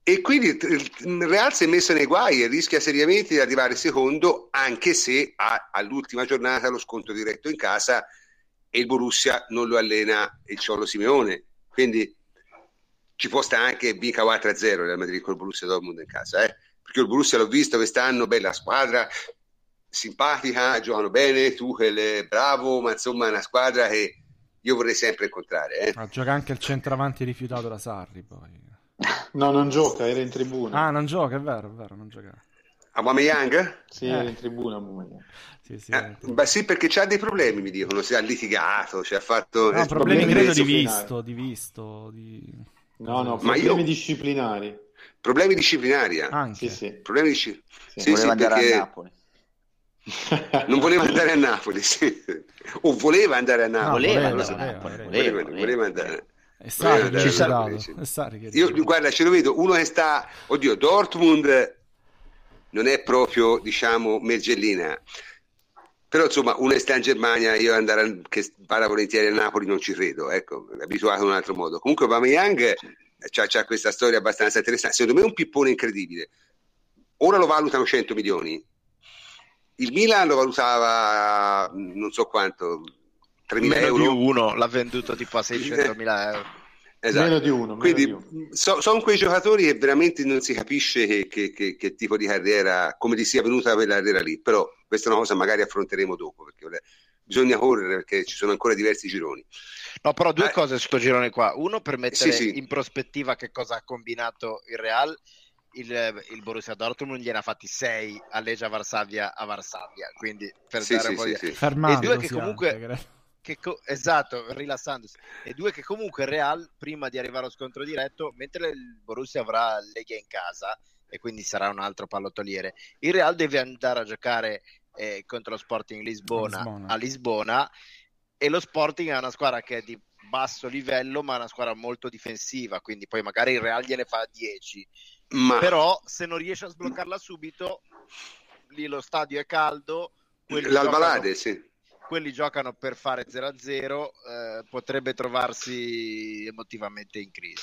E quindi il Real si è messo nei guai e rischia seriamente di arrivare secondo, anche se ha all'ultima giornata lo scontro diretto in casa e il Borussia non lo allena il Ciolo Simeone. Quindi ci può stare anche vinca 4-0 Real Madrid con il Borussia Dortmund in casa, eh? perché il Borussia l'ho visto quest'anno, bella squadra, simpatica, giocano bene, Tuchel è bravo, ma insomma è una squadra che io vorrei sempre incontrare. Eh? Ah, gioca anche il centravanti rifiutato da Sarri poi. No, non gioca, era in tribuna. Ah, non gioca, è vero, è vero, non gioca. Aubameyang? Sì, eh. era in tribuna Aubameyang. Sì, sì, eh, beh, sì, perché c'ha dei problemi, mi dicono, si ha litigato, si ha fatto... No, problemi, credo di visto, di visto, di... No, no, problemi io... disciplinari. Problemi disciplinari? Anche. Sì, sì. Problemi disciplinari. Sì, sì, sì perché... a Napoli. Non voleva andare a Napoli, sì. o voleva andare a Napoli. No, voleva, voleva, voleva, voleva, voleva, voleva andare. Sarà, è Sarri che Io guarda, ce lo vedo, uno che sta, oddio, Dortmund non è proprio, diciamo, Mergellina. Però insomma, uno sta in Germania, io andare a, che vada volentieri a Napoli non ci credo, ecco, è abituato in un altro modo. Comunque Aubameyang ha questa storia abbastanza interessante, secondo me è un pippone incredibile. Ora lo valutano 100 milioni. Il Milan lo valutava non so quanto, 3.000 meno euro. di uno l'ha venduto tipo a 600.000 euro. Esatto. Meno di uno. Quindi di uno. So, sono quei giocatori che veramente non si capisce che, che, che, che, tipo di carriera, come gli sia venuta quella carriera lì, però questa è una cosa magari affronteremo dopo, perché bisogna correre perché ci sono ancora diversi gironi. No, però due eh. cose su questo girone qua. Uno per mettere sì, sì. in prospettiva che cosa ha combinato il Real, il, il Borussia Dortmund gliene ha fatti 6 a Legia Varsavia a Varsavia, quindi per sì, dare sì, un po' sì, di... sì. E due che comunque... Anche, che co- esatto, rilassandosi. E due che comunque il Real, prima di arrivare allo scontro diretto, mentre il Borussia avrà Lega in casa e quindi sarà un altro pallottoliere, il Real deve andare a giocare eh, contro lo Sporting Lisbona, Lisbona a Lisbona e lo Sporting è una squadra che è di basso livello ma è una squadra molto difensiva, quindi poi magari il Real gliene fa 10. Ma... Però se non riesce a sbloccarla subito, lì lo stadio è caldo. L'Albalade, giocano... sì quelli giocano per fare 0-0, eh, potrebbe trovarsi emotivamente in crisi.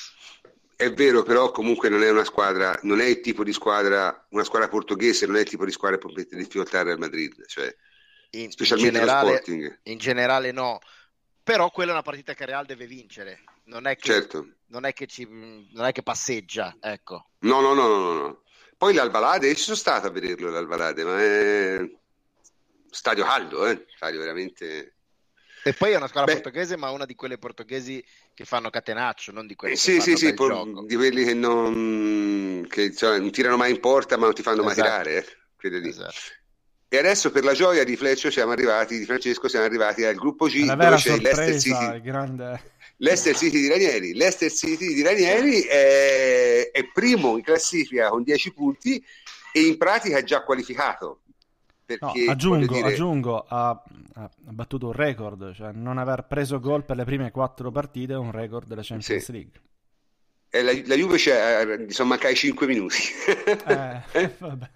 È vero, però comunque non è una squadra, non è il tipo di squadra, una squadra portoghese, non è il tipo di squadra che può mettere difficoltà al Real Madrid, cioè, in, specialmente in generale. In generale no, però quella è una partita che Real deve vincere, non è che, certo. non è che, ci, non è che passeggia, ecco. No, no, no, no, no. Poi l'Alvalade, ci sono stato a vederlo l'Alvalade, ma è stadio caldo, eh? stadio veramente... E poi è una squadra Beh, portoghese, ma una di quelle portoghesi che fanno catenaccio, non di quelle sì, che sì, sì, por- di quelli che non, che, cioè, non tirano mai in porta, ma non ti fanno esatto. mai tirare. Eh? Esatto. E adesso per la gioia di Fleccio siamo arrivati, di Francesco, siamo arrivati al gruppo G la dove c'è Leicester City. Grande... Leicester City di Ranieri. Leicester City di Ranieri è, è primo in classifica con 10 punti e in pratica è già qualificato perché, no, aggiungo, dire... aggiungo ha, ha, battuto un record, cioè non aver preso gol per le prime quattro partite è un record della Champions sì. League. E la, la Juve c'è, sono mancati 5 minuti. eh, vabbè.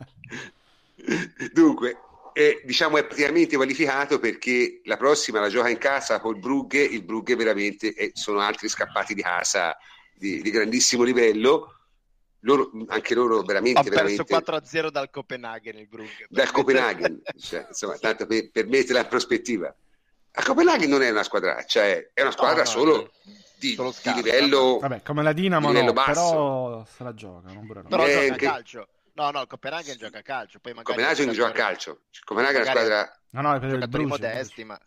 Dunque, è, diciamo è praticamente qualificato perché la prossima la gioca in casa col Brugge, il Brugge veramente è, sono altri scappati di casa di, di grandissimo livello loro, anche loro veramente... Ha perso veramente... 4-0 dal Copenaghen il Brugge. Dal Copenaghen, cioè, insomma, tanto per, per mettere la prospettiva. A Copenaghen non è una squadraccia, è, è una squadra no, no, solo di, scarsa, di, livello... Vabbè, come la Dinamo no, basso. però se la gioca. Non però eh, gioca che... calcio. No, no, Copenaghen gioca a calcio. Poi magari Copenaghen gioca a calcio. Copenaghen è una squadra. No, no, è per il Bruges. modesti, ma...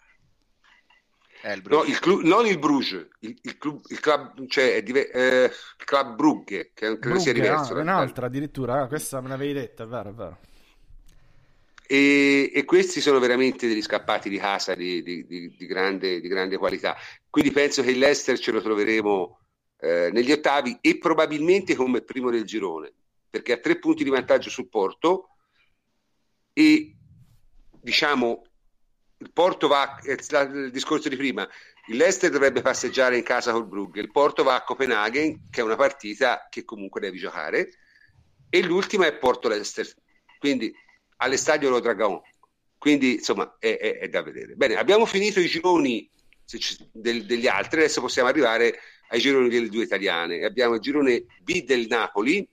Eh, il No, il clu- non il Bruges, il, il club, il club, cioè, è dive- eh, il club Brugge, che è- credo sia diverso. ah, un'altra addirittura, ah, questa me l'avevi detta, è vero, è vero. E, e questi sono veramente degli scappati di casa di, di- di- di grande, di grande qualità. Quindi penso che il Leicester ce lo troveremo eh, negli ottavi e probabilmente come primo del girone, perché ha tre punti di vantaggio sul Porto e diciamo il Porto va, il discorso di prima, il Leicester dovrebbe passeggiare in casa col Brugge, il Porto va a Copenaghen, che è una partita che comunque devi giocare, e l'ultima è Porto-Leicester, quindi all'estadio Lo Dragão. Quindi insomma è, è- è da vedere. Bene, abbiamo finito i gironi ci- del- degli altri, adesso possiamo arrivare ai gironi delle due italiane. Abbiamo il girone B del Napoli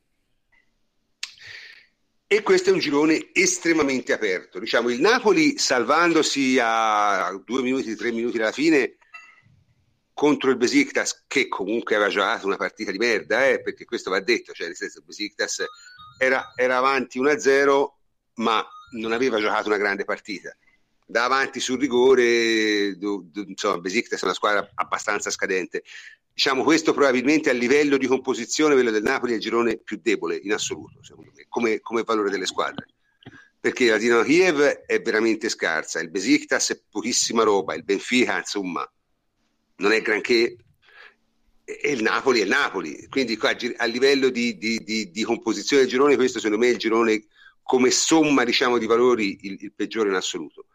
e questo è un girone estremamente aperto. Diciamo il Napoli salvandosi a due minuti, tre minuti dalla fine contro il Besiktas che comunque aveva giocato una partita di merda, eh, perché questo va detto, cioè nel senso il Besiktas era, era avanti 1-0 ma non aveva giocato una grande partita. Da avanti sul rigore, do- do- insomma, Besiktas è una squadra abbastanza scadente. Diciamo questo probabilmente a livello di composizione, quello del Napoli è il girone più debole in assoluto, secondo me, come, come valore delle squadre. Perché la Dinamo Kiev è veramente scarsa, il Besiktas è pochissima roba, il Benfica, insomma, non è granché, e il Napoli è il Napoli. Quindi qua, a livello di, di- di- di composizione del girone, questo secondo me è il girone come somma diciamo, di valori il, il peggiore in assoluto.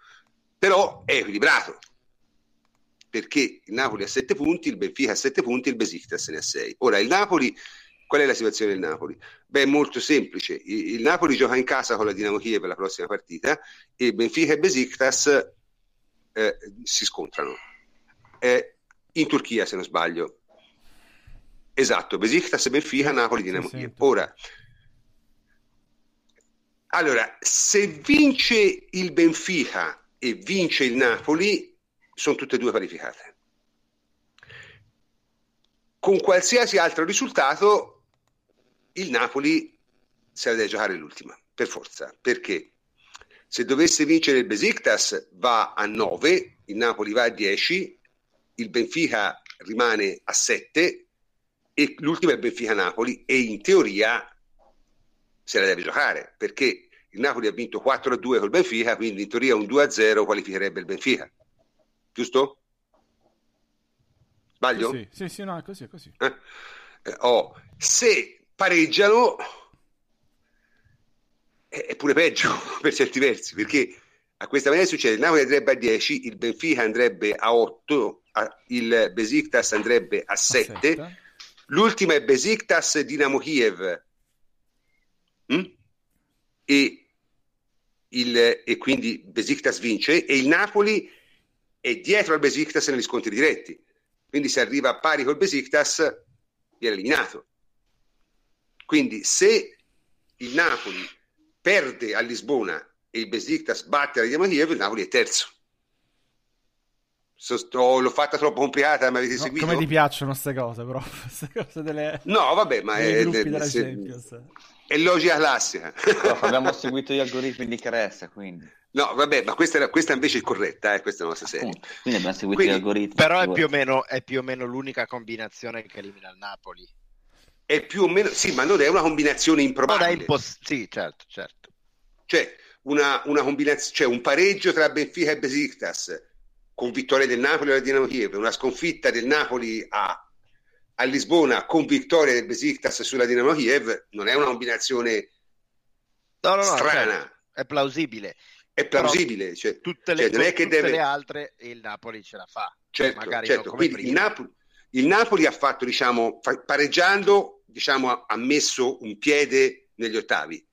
Però è equilibrato, perché il Napoli ha 7 punti, il Benfica ha 7 punti, il Besiktas ne ha 6. Ora, il Napoli, qual è la situazione del Napoli? Beh, è molto semplice. Il, il Napoli gioca in casa con la Dinamo Kiev per la prossima partita e Benfica e Besiktas eh, si scontrano. Eh, in Turchia, se non sbaglio. Esatto, Besiktas e Benfica, Napoli, Dinamo Kiev. Ora, allora, se vince il Benfica e vince il Napoli, sono tutte e due qualificate. Con qualsiasi altro risultato, il Napoli se la deve giocare l'ultima, per forza. Perché? Se dovesse vincere il Besiktas va a 9, il Napoli va a 10, il Benfica rimane a 7 e l'ultima è Benfica-Napoli e in teoria se la deve giocare perché il Napoli ha vinto 4-2 col Benfica, quindi in teoria un 2-0 qualificherebbe il Benfica. Giusto? Sbaglio? Sì, sì, sì, no, è così, è così. Eh? Eh, oh, se pareggiano è, è pure peggio per certi versi perché a questa maniera succede il Napoli andrebbe a 10 il Benfica andrebbe a 8 a- il Besiktas andrebbe a 7 Aspetta. l'ultima è Besiktas Dinamo Kiev Mm? e, il, e quindi Besiktas vince e il Napoli è dietro al Besiktas negli scontri diretti quindi se arriva a pari col Besiktas viene eliminato quindi se il Napoli perde a Lisbona e il Besiktas batte la Dinamo Kiev il Napoli è terzo So- sto- l'ho fatta troppo complicata ma avete No, seguito? come ti piacciono queste cose, però? Queste cose delle... no vabbè ma è, della se- Logica classica Però abbiamo seguito gli algoritmi di Cresta, quindi. No, vabbè, ma questa, era- questa invece è corretta, eh, questa è la nostra serie. Appunto. Quindi abbiamo seguito Quindi- gli algoritmi. Però è più, o meno, è più o meno l'unica combinazione che elimina il Napoli. È più o meno, sì, ma non è una combinazione Non è improbabile. imposs- sì, certo, certo. Cioè, una, una combinazio- cioè, un pareggio tra Benfica e Besiktas con vittoria del Napoli alla Dinamo Kiev, una sconfitta del Napoli a, a Lisbona con vittoria del Besiktas sulla Dinamo Kiev, non è una combinazione No, no, no, strana, certo, è plausibile. è plausibile. Cioè, Tutte le, Cioè, non è che deve- le altre il Napoli ce la fa. certo, magari certo. Quindi il. Napoli, il Napoli ha fatto, diciamo, pareggiando, diciamo, ha- ha messo un piede negli ottavi.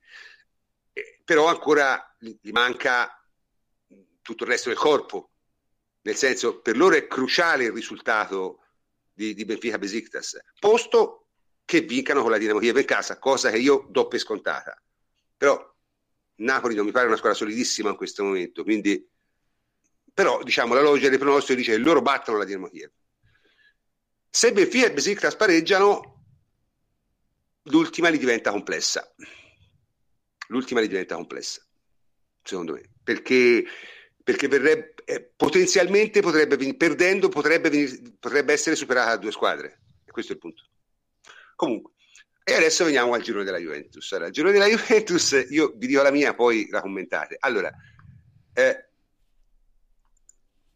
Eh, però ancora gli manca tutto il resto del corpo. Nel senso, per loro è cruciale il risultato di, di Benfica Besiktas, posto che vincano con la Dinamo Kiev in casa, cosa che io do per scontata. Però Napoli non mi pare una squadra solidissima in questo momento, quindi però diciamo la logica dei pronostici dice che loro battono la Dinamo Kiev. Se Benfica e Besiktas pareggiano, l'ultima li diventa complessa. l'ultima gli diventa complessa, secondo me, perché, perché verrebbe, eh, potenzialmente potrebbe, perdendo potrebbe, venire, potrebbe essere superata da due squadre, questo è il punto. Comunque, e adesso veniamo al girone della Juventus. Allora, il girone della Juventus, io vi dico la mia, poi la commentate. Allora, eh,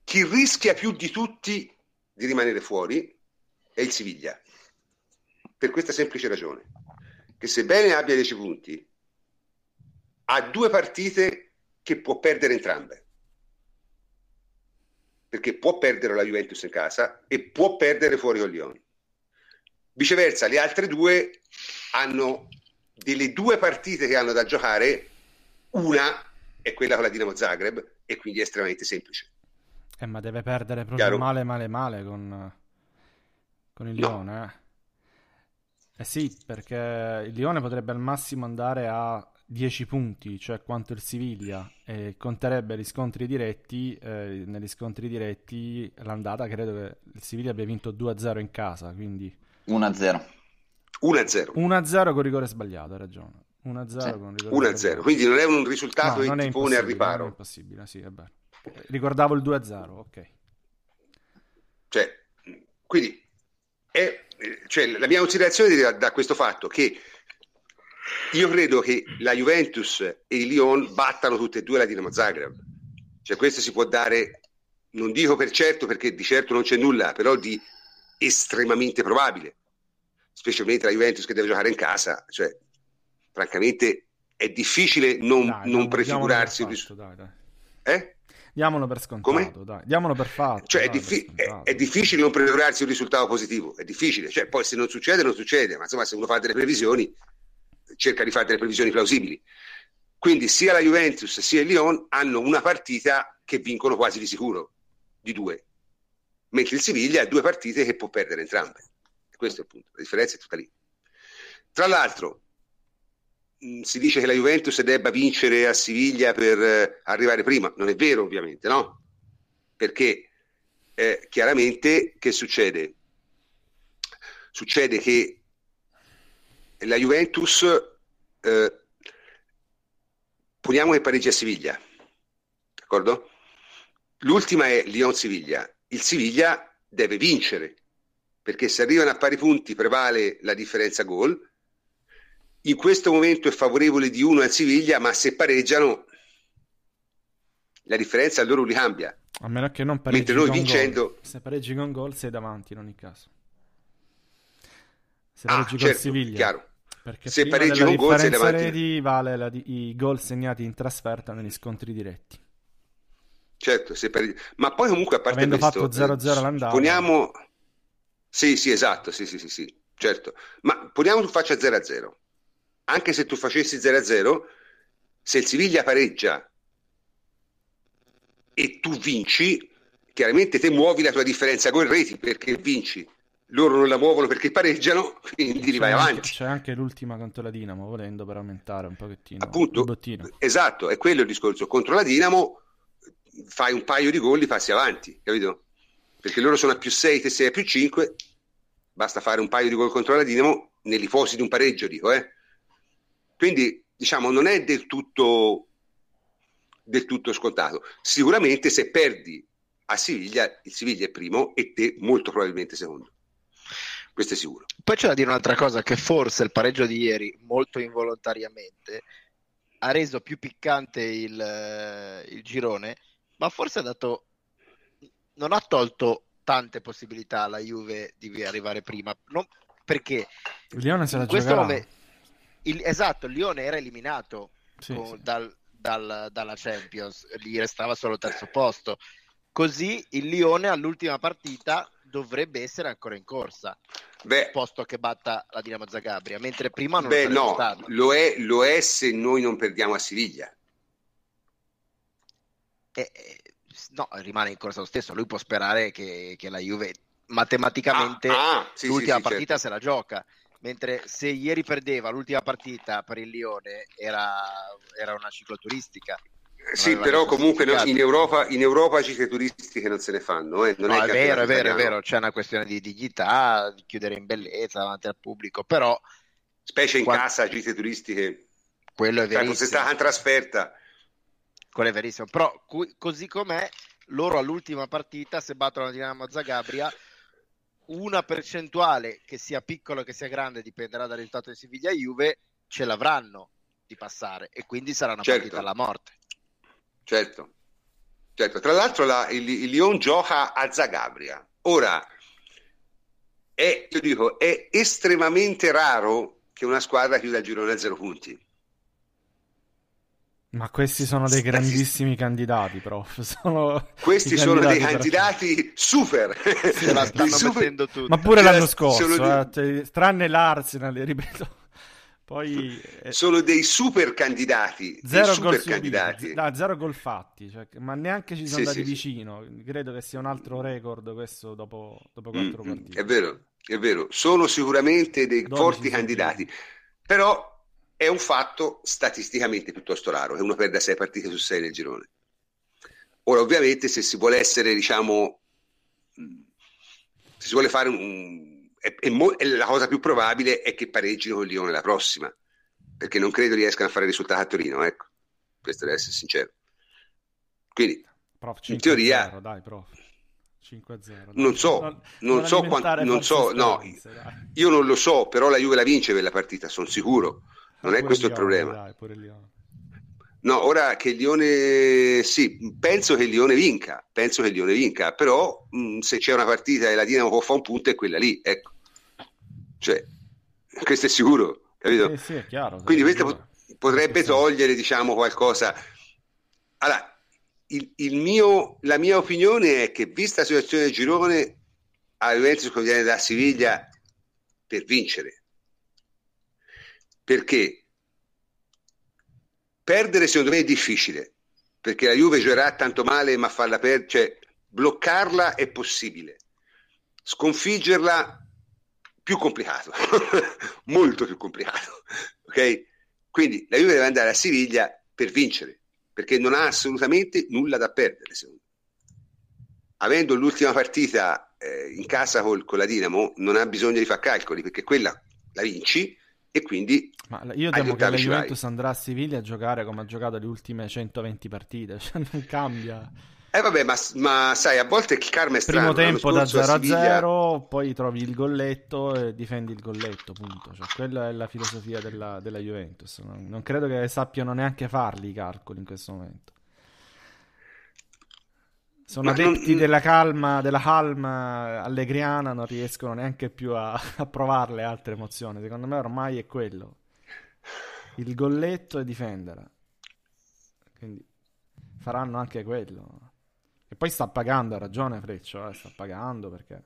chi rischia più di tutti di rimanere fuori è il Siviglia, per questa semplice ragione, che sebbene abbia 10 punti, ha due partite che può perdere entrambe. Perché può perdere la Juventus in casa e può perdere fuori con Lione. Viceversa, le altre due hanno delle due partite che hanno da giocare, una è quella con la Dinamo Zagreb e quindi è estremamente semplice. Eh, ma deve perdere proprio Chiaro? male, male, male con, con il Lione. Eh. eh sì, perché il Lione potrebbe al massimo andare a 10 punti, cioè quanto il Siviglia, e conterebbe gli scontri diretti. Eh, negli scontri diretti l'andata credo che il Siviglia abbia vinto 2-0 in casa, quindi 1-0. 1-0. 1-0 con rigore sbagliato, hai ragione. 1-0 sì. con rigore 1-0, quindi non è un risultato no, che ti pone al riparo. Non è impossibile, sì, è vero. Ricordavo il 2-0, ok. Cioè, quindi è, cioè, la mia considerazione da, da questo fatto che io credo che la Juventus e il Lyon battano tutte e due la Dinamo Zagreb. Cioè, questo si può dare, non dico per certo perché di certo non c'è nulla, però di estremamente probabile, specialmente la Juventus che deve giocare in casa, cioè francamente è difficile non, dai, non prefigurarsi un risultato. Eh? Diamolo per scontato, Come? dai. Diamolo per fatto. Cioè, dai, è, diffi- è, è, difficile non prefigurarsi un risultato positivo, è difficile. Cioè, poi se non succede, non succede, ma insomma, se uno fa delle previsioni, cerca di fare delle previsioni plausibili. Quindi sia la Juventus sia il Lyon hanno una partita che vincono quasi di sicuro, di due mentre il Siviglia ha due partite che può perdere entrambe. Questo è il punto, la differenza è tutta lì. Tra l'altro, mh, si dice che la Juventus debba vincere a Siviglia per eh, arrivare prima, non è vero ovviamente, no? Perché eh, chiaramente che succede? Succede che la Juventus, eh, poniamo che pareggia a Siviglia, d'accordo? L'ultima è Lyon-Siviglia, il Siviglia deve vincere, perché se arrivano a pari punti prevale la differenza gol. In questo momento è favorevole di uno al Siviglia, ma se pareggiano la differenza loro li cambia. A meno che non pareggi Mentre noi vincendo... Gol. Se pareggi con gol sei davanti in ogni caso. Se pareggi ah, con certo, Siviglia. Chiaro. Perché se pareggi con gol sei davanti. Reti vale la, i gol segnati in trasferta negli scontri diretti. Certo, per... ma poi comunque a parte Avendo questo, fatto 0-0 l'andata. Poniamo... Sì, sì, esatto, sì, sì, sì, sì, certo. Ma poniamo tu faccia 0-0. Anche se tu facessi 0-0, se il Siviglia pareggia e tu vinci, chiaramente te muovi la tua differenza con reti perché vinci. Loro non la muovono perché pareggiano, quindi vai avanti. C'è anche l'ultima contro la Dinamo, volendo per aumentare un pochettino Appunto, esatto, è quello il discorso. Contro la Dinamo fai un paio di gol, li passi avanti, capito? Perché loro sono a più 6, te sei a più 5, basta fare un paio di gol contro la Dinamo nell'ipotesi di un pareggio, dico, eh. Quindi, diciamo, non è del tutto, del tutto scontato. Sicuramente se perdi a Siviglia, il Siviglia è primo e te molto probabilmente secondo. Questo è sicuro. Poi c'è da dire un'altra cosa, che forse il pareggio di ieri, molto involontariamente, ha reso più piccante il, il girone ma forse ha dato non ha tolto tante possibilità alla Juve di arrivare prima non, perché il Lione se la questo momento, il, esatto il Lione era eliminato sì, con, sì. Dal, dal, dalla Champions gli restava solo il terzo posto così il Lione all'ultima partita dovrebbe essere ancora in corsa Beh, posto che batta la Dinamo Zagabria mentre prima non beh, no, stato. Lo è, lo è se noi non perdiamo a Siviglia eh, no, rimane in corsa lo stesso. Lui può sperare che, che la Juve matematicamente ah, ah, sì, l'ultima sì, partita certo. se la gioca. Mentre se ieri perdeva l'ultima partita per il Lione era, era una cicloturistica. Sì, però comunque no, in, Europa, in Europa cicloturistiche non se ne fanno. Eh. Non no, è, è vero, è vero, è vero, c'è una questione di dignità, di chiudere in bellezza davanti al pubblico, però... Specie in quando... casa, gite turistiche quello è verissimo. Fosse stata in trasferta. Quello è verissimo. Però cu- così com'è, loro all'ultima partita, se battono la Dinamo Zagabria, una percentuale che sia piccola o che sia grande, dipenderà dal risultato di Siviglia Juve, ce l'avranno di passare e quindi sarà una Certo. partita alla morte. Certo, certo. Tra l'altro la- il, il Lyon gioca a Zagabria. Ora, è, io dico, è estremamente raro che una squadra chiuda il girone a zero punti. Ma questi sono dei grandissimi candidati, prof. Sono Questi sono dei candidati super. Se la stanno super- mettendo tutti. Ma pure Cioè, l'anno scorso, sono eh, cioè, tranne l'Arsenal, ripeto. Poi eh, Sono dei super candidati. zero gol super subiti, candidati. z- no, zero gol fatti, cioè, ma neanche ci sono Sì, andati sì, sì. vicino. Credo che sia un altro record questo dopo, dopo Mm, quattro mm, partite. è vero, è vero. Sono sicuramente dei 12 forti candidati. Però è un fatto statisticamente piuttosto raro che uno perda sei partite su sei nel girone. Ora, ovviamente, se si vuole essere, diciamo, mh, se si vuole fare un... è- è mo- la cosa più probabile è che pareggino con il Lione la prossima, perché non credo riescano a fare risultato a Torino, ecco. Questo deve essere sincero. Quindi, Prof, in 5-0, teoria- dai, prof. 5-0. dai. Non so, non so alimentare quan- non so, no, io non lo so, però la Juve la vince quella partita, sono sicuro. Non è questo il Lione, problema. dai. No, ora che il Lione, sì, penso che il Lione vinca, penso che il Lione vinca, però mh, se c'è una partita e la Dinamo può fare un punto è quella lì, ecco. Cioè, questo è sicuro, capito? Sì, sì, è chiaro. Quindi questo potrebbe togliere, diciamo, qualcosa. Allora, il, il mio, la mia opinione è che, vista la situazione del girone, a Juventus conviene da Siviglia per vincere. Perché perdere secondo me è difficile, perché la Juve giocherà tanto male, ma farla perdere, cioè bloccarla è possibile. Sconfiggerla più complicato, molto più complicato. Ok? Quindi la Juve deve andare a Siviglia per vincere, perché non ha assolutamente nulla da perdere. secondo me. Avendo l'ultima partita eh, in casa col- con la Dinamo, non ha bisogno di fare calcoli, perché quella la vinci e quindi Ma io temo che la. Juventus andrà a Siviglia a giocare come ha giocato le ultime 120 partite, cioè non cambia. Eh vabbè, ma, ma sai, a volte il karma è strano. Primo tempo da L'anno scorso 0 a Siviglia- 0, poi trovi il golletto e difendi il golletto, punto. Cioè, quella è la filosofia della, della Juventus. Non, non credo che sappiano neanche farli i calcoli in questo momento. Sono Ma non- adepti della calma, della calma allegriana, non riescono neanche più a, a provare altre emozioni. Secondo me ormai è quello. Il golletto e difendere. Quindi faranno anche quello. E poi sta pagando, ha ragione Freccio, eh, sta pagando perché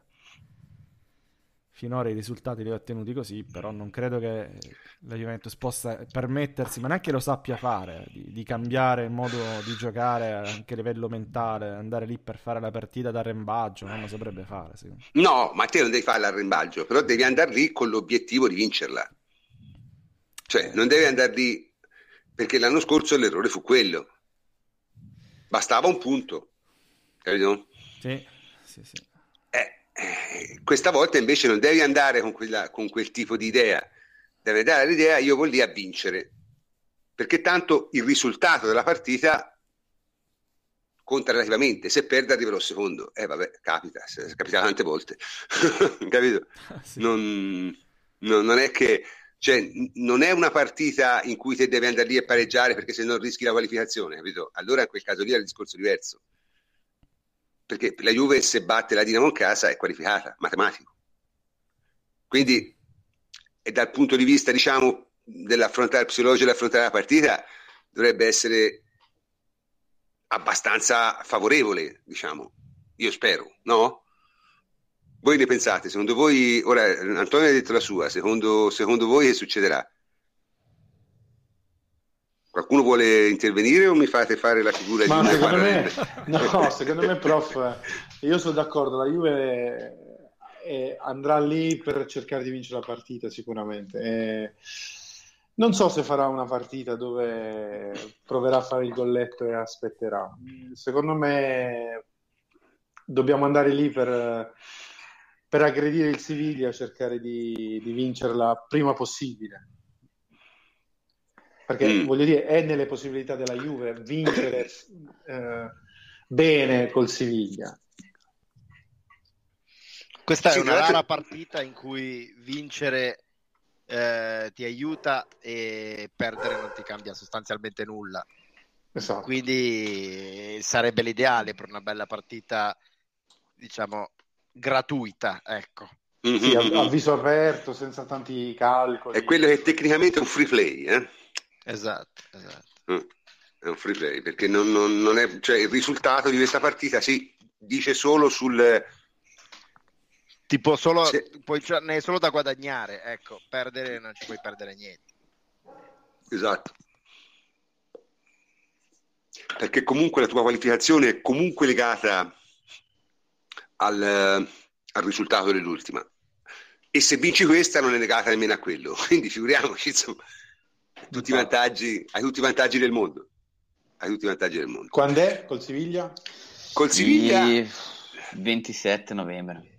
finora i risultati li ha ottenuti così, però non credo che la Juventus possa permettersi, ma neanche lo sappia fare, di, di cambiare il modo di giocare anche a livello mentale, andare lì per fare la partita d'arrembaggio, non lo saprebbe fare, secondo me. No, ma te non devi fare l'arrembaggio, però devi andare lì con l'obiettivo di vincerla. Cioè, non devi andare lì perché l'anno scorso l'errore fu quello. Bastava un punto, capito? Sì, sì, sì. Eh, questa volta invece non devi andare con, quella- con quel tipo di idea, devi dare l'idea io voglio lì a vincere, perché tanto il risultato della partita conta relativamente, se perde arriverò secondo, eh vabbè, capita, se- capita tante volte, capito? Sì. Non, non- non è che cioè, non è una partita in cui te devi andare lì e pareggiare perché se no rischi la qualificazione, capito? Allora in quel caso lì è il discorso diverso. Perché la Juve se batte la Dinamo in casa è qualificata, matematico. Quindi e dal punto di vista, diciamo, dell'affrontare psicologico dell'affrontare la partita dovrebbe essere abbastanza favorevole, diciamo. Io spero, no? Voi ne pensate? Secondo voi, ora Antonio ha detto la sua, secondo, secondo voi che succederà? Qualcuno vuole intervenire o mi fate fare la figura Ma di secondo me, no, secondo me, prof, io sono d'accordo. La Juve eh, andrà lì per cercare di vincere la partita, sicuramente. Eh, non so se farà una partita dove proverà a fare il golletto e aspetterà. Secondo me, dobbiamo andare lì per, per aggredire il Siviglia cercare di, di vincerla prima possibile. Perché mm. voglio dire, è nelle possibilità della Juve vincere eh, bene col Siviglia. Questa sì, è una rara partita in cui vincere eh, ti aiuta e perdere non ti cambia sostanzialmente nulla. Esatto. Quindi sarebbe l'ideale per una bella partita, diciamo, gratuita, ecco. Mm-hmm. Sì, a, a, viso aperto, senza tanti calcoli. È quello che tecnicamente è un free play, eh? Esatto, esatto. Mm. È un free play, perché non, non, non è, cioè, il risultato di questa partita si dice solo sul... Tipo solo, Se... puoi, cioè, ne è solo da guadagnare, ecco, perdere non ci puoi perdere niente. Esatto. Perché comunque la tua qualificazione è comunque legata al, al risultato dell'ultima. E se vinci questa non è legata nemmeno a quello. Quindi figuriamoci, insomma, tutti i vantaggi, hai tutti i vantaggi del mondo. Hai tutti i vantaggi del mondo. Quando è col Siviglia? Col Siviglia il 27 novembre.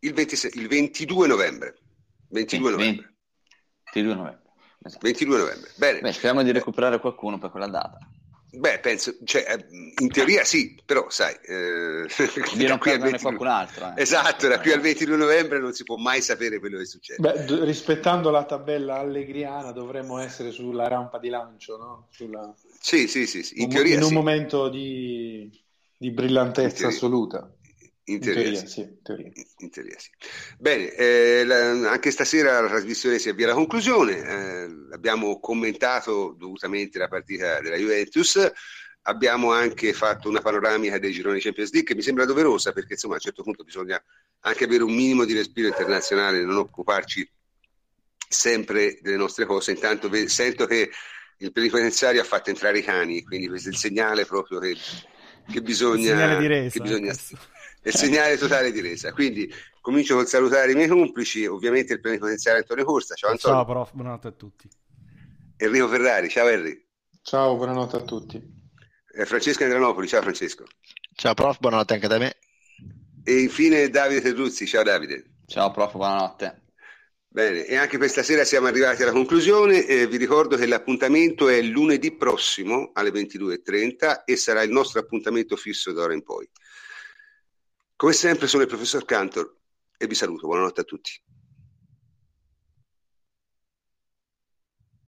Il, 26, il 22 novembre. 22 novembre. 22 novembre. Esatto. 22 novembre. Bene. Beh, speriamo di recuperare qualcuno per quella data. Beh, penso, cioè, eh, in teoria sì, però sai, eh, di non perderne 20... qualcun altro. Eh. Esatto, da qui al 22 novembre non si può mai sapere quello che succede. Beh, d- rispettando la tabella allegriana dovremmo essere sulla rampa di lancio, no? Sulla... Sì, sì, sì, sì. in un, teoria In un sì. momento di, di brillantezza assoluta. In teoria, in teoria, sì. In teoria. In teoria sì. Bene, eh, la, anche stasera la trasmissione si avvia alla conclusione. Eh, abbiamo commentato dovutamente la partita della Juventus. Abbiamo anche fatto una panoramica dei gironi Champions League che mi sembra doverosa perché insomma a un certo punto bisogna anche avere un minimo di respiro internazionale, non occuparci sempre delle nostre cose. Intanto ve- sento che il plenipotenziario ha fatto entrare i cani, quindi questo è il segnale proprio che, che bisogna... Resa, che bisogna il segnale totale di resa. Quindi comincio col salutare i miei complici, ovviamente il plenipotenziario Antonio Corsa. Ciao Antonio. Ciao prof, buonanotte a tutti. Enrico Ferrari, ciao Henry. Ciao, buonanotte a tutti. Eh, Francesco Andranopoli, ciao Francesco. Ciao prof, buonanotte anche da me. E infine Davide Terruzzi, ciao Davide. Ciao prof, buonanotte. Bene, e anche questa sera siamo arrivati alla conclusione. Eh, vi ricordo che l'appuntamento è lunedì prossimo alle 22.30 e sarà il nostro appuntamento fisso d'ora in poi. Come sempre sono il professor Cantor e vi saluto, buonanotte a tutti.